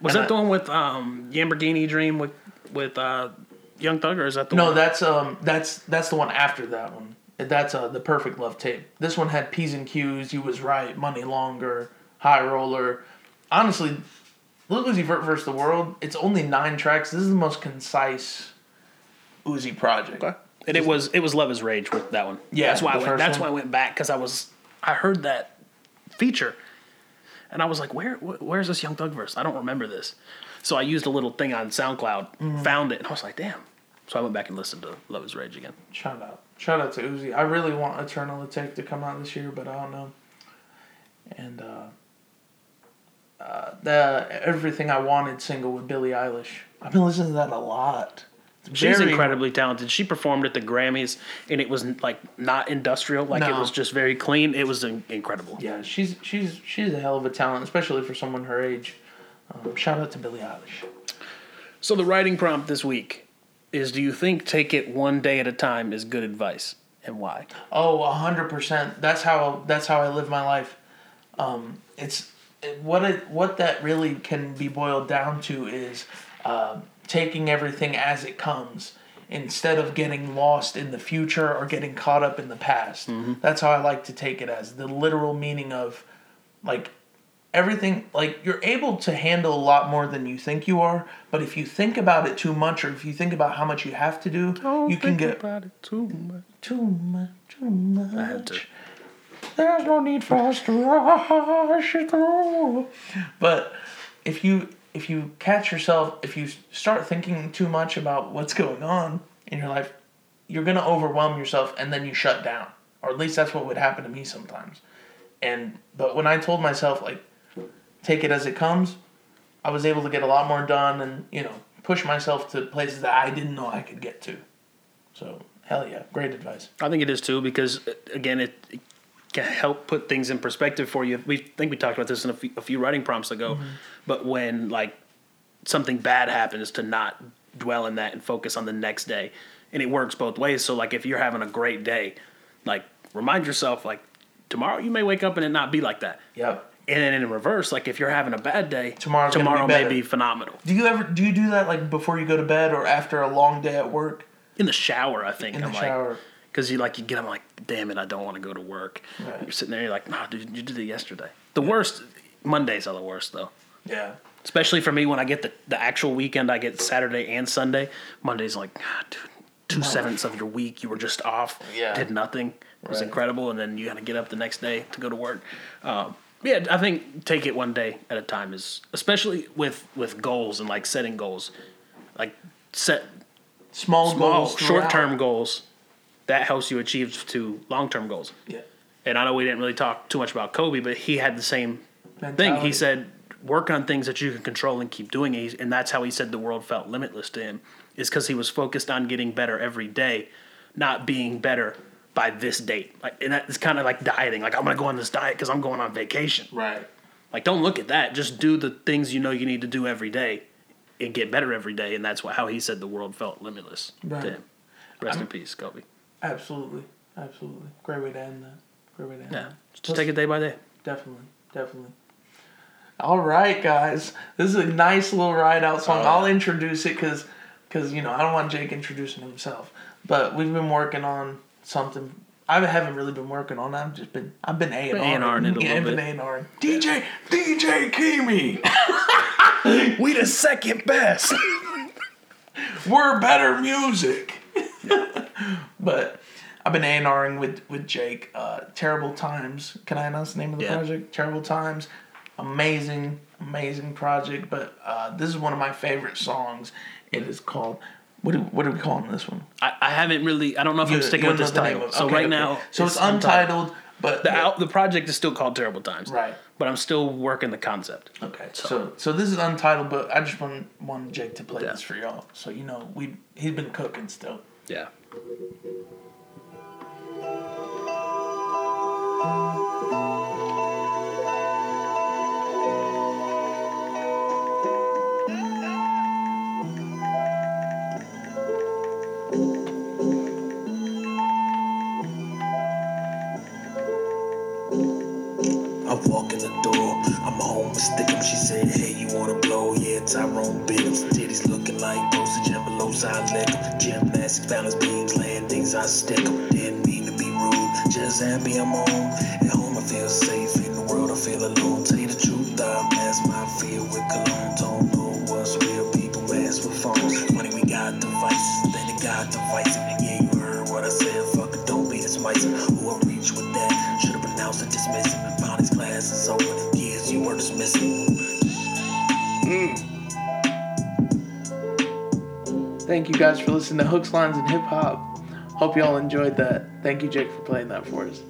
Was And that I- the one with um, Lamborghini Dream with with uh, Young Thug or is that the no, one? that's um that's that's the one after that one. That's uh the Perfect Luv tape. This one had P's and Q's. You was right. Money longer. High roller. Honestly, Lil Uzi Vert versus the World. It's only nine tracks. This is the most concise Uzi project. And it was it was Luv Is Rage with that one. Yeah, that's why I went, that's one. why I went back because I was I heard that feature, and I was like, where wh- where's this Young Thug verse? I don't remember this. So I used a little thing on SoundCloud, Mm-hmm. found it, and I was like, damn. So I went back and listened to Luv Is Rage again. Shout out. Shout out to Uzi. I really want Eternal Atake to come out this year, but I don't know. And uh, uh, the Everything I Wanted single with Billie Eilish. I've been listening to that a lot. It's She's very- incredibly talented. She performed at the Grammys, and it was like not industrial, like it was just very clean. It was in- incredible. Yeah, she's she's she's a hell of a talent, especially for someone her age. Um, shout out to Billie Eilish. So the writing prompt this week is: Do you think take it one day at a time is good advice, and why? Oh, a hundred percent. That's how that's how I live my life. Um, it's it- what it what that really can be boiled down to is um taking everything as it comes instead of getting lost in the future or getting caught up in the past. That's how I like to take it as the literal meaning of like everything like you're able to handle a lot more than you think you are but if you think about it too much or if you think about how much you have to do you can get about it too much. too much too much I had to. There's no need for us to rush it through. But if you if you catch yourself, if you start thinking too much about what's going on in your life, you're gonna overwhelm yourself, and then you shut down. Or at least that's what would happen to me sometimes. And but when I told myself like, take it as it comes, I was able to get a lot more done, and you know, push myself to places that I didn't know I could get to. So hell yeah, great advice. I think it is too because uh, again, it, help put things in perspective for you. We think we talked about this in a few, a few writing prompts ago, mm-hmm. but when like something bad happens, to not dwell in that and focus on the next day, and it works both ways. So like if you're having a great day, like remind yourself like tomorrow you may wake up and it not be like that. Yep. And then in reverse, like if you're having a bad day, tomorrow gonna be tomorrow may be phenomenal. Do you ever do you do that like before you go to bed or after a long day at work? In the shower, I think In the I'm shower. like, because you like you get, I'm like, damn it, I don't want to go to work. Right. You're sitting there, you're like, nah, dude, you did it yesterday. The worst Mondays are the worst though, Yeah. especially for me when I get the the actual weekend. I get Saturday and Sunday. Monday's like, ah, dude, two sevenths of your week you were just off, Yeah. did nothing. It was Right. incredible, and then you got to get up the next day to go to work. Um, yeah, I think take it one day at a time is especially with with goals and like setting goals, like set Small, small goals. short term goals that helps you achieve to long term goals. Yeah. And I know we didn't really talk too much about Kobe, but he had the same thing. He said, "Work on things that you can control and keep doing it." And that's how he said the world felt limitless to him, is because he was focused on getting better every day, not being better by this date. Like, and that's kind of like dieting. Like I'm gonna go on this diet because I'm going on vacation. Right. Like don't look at that. Just do the things you know you need to do every day, and get better every day. And that's what, how he said the world felt limitless Right. to him. Rest in peace, Kobe. Absolutely. Absolutely. Great way to end that. Great way to end Yeah, that. just take it day by day. Definitely. Definitely. All right, guys. This is a nice little ride out song. Oh, I'll introduce it because, cause, you know, I don't want Jake introducing himself. But we've been working on something. I haven't really been working on it. I've just been, I've been A and Been A&R'ing a yeah, little I've been A&R'ing. DJ, DJ Kimi. We the second best. we're better music. but I've been A&Ring with with Jake. Uh, Terrible Times. Can I announce the name of the Yeah. project? Terrible Times. Amazing, amazing project. But uh, this is one of my favorite songs. It is called. What do, what are we calling this one? I, I haven't really. I don't know if You- I'm sticking with this know the name title. of- So okay, right okay. now, so it's untitled, but The out, the project is still called Terrible Times. Right. But I'm still working the concept. Okay, so so this is untitled, but I just want wanted Jake to play Yeah. this for y'all, so you know we he's been cooking still. Yeah. Happy I'm home. At home, I feel safe in the world, I feel alone. Tell you the truth, I mask my fear with cologne. Don't know what's real, people mess with phones. Funny, we got devices, then they got devices. Yeah, you heard what I said, fuck it, don't be dismissive. Who I reach with that, should've pronounced it dismissive. Found his classes open, years you were dismissing. Mm. Thank you guys for listening to Hooks, Lines, and Hip Hop. Hope y'all enjoyed that. Thank you, Jake, for playing that for us.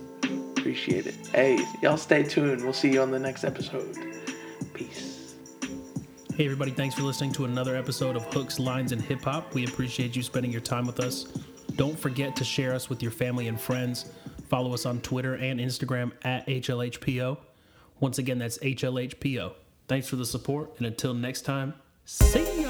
Appreciate it. Hey, y'all stay tuned. We'll see you on the next episode. Peace. Hey, everybody, thanks for listening to another episode of Hooks, Lines, and Hip Hop. We appreciate you spending your time with us. Don't forget to share us with your family and friends. Follow us on Twitter and Instagram at HLHPO. Once again, that's HLHPO. Thanks for the support, and until next time, see ya!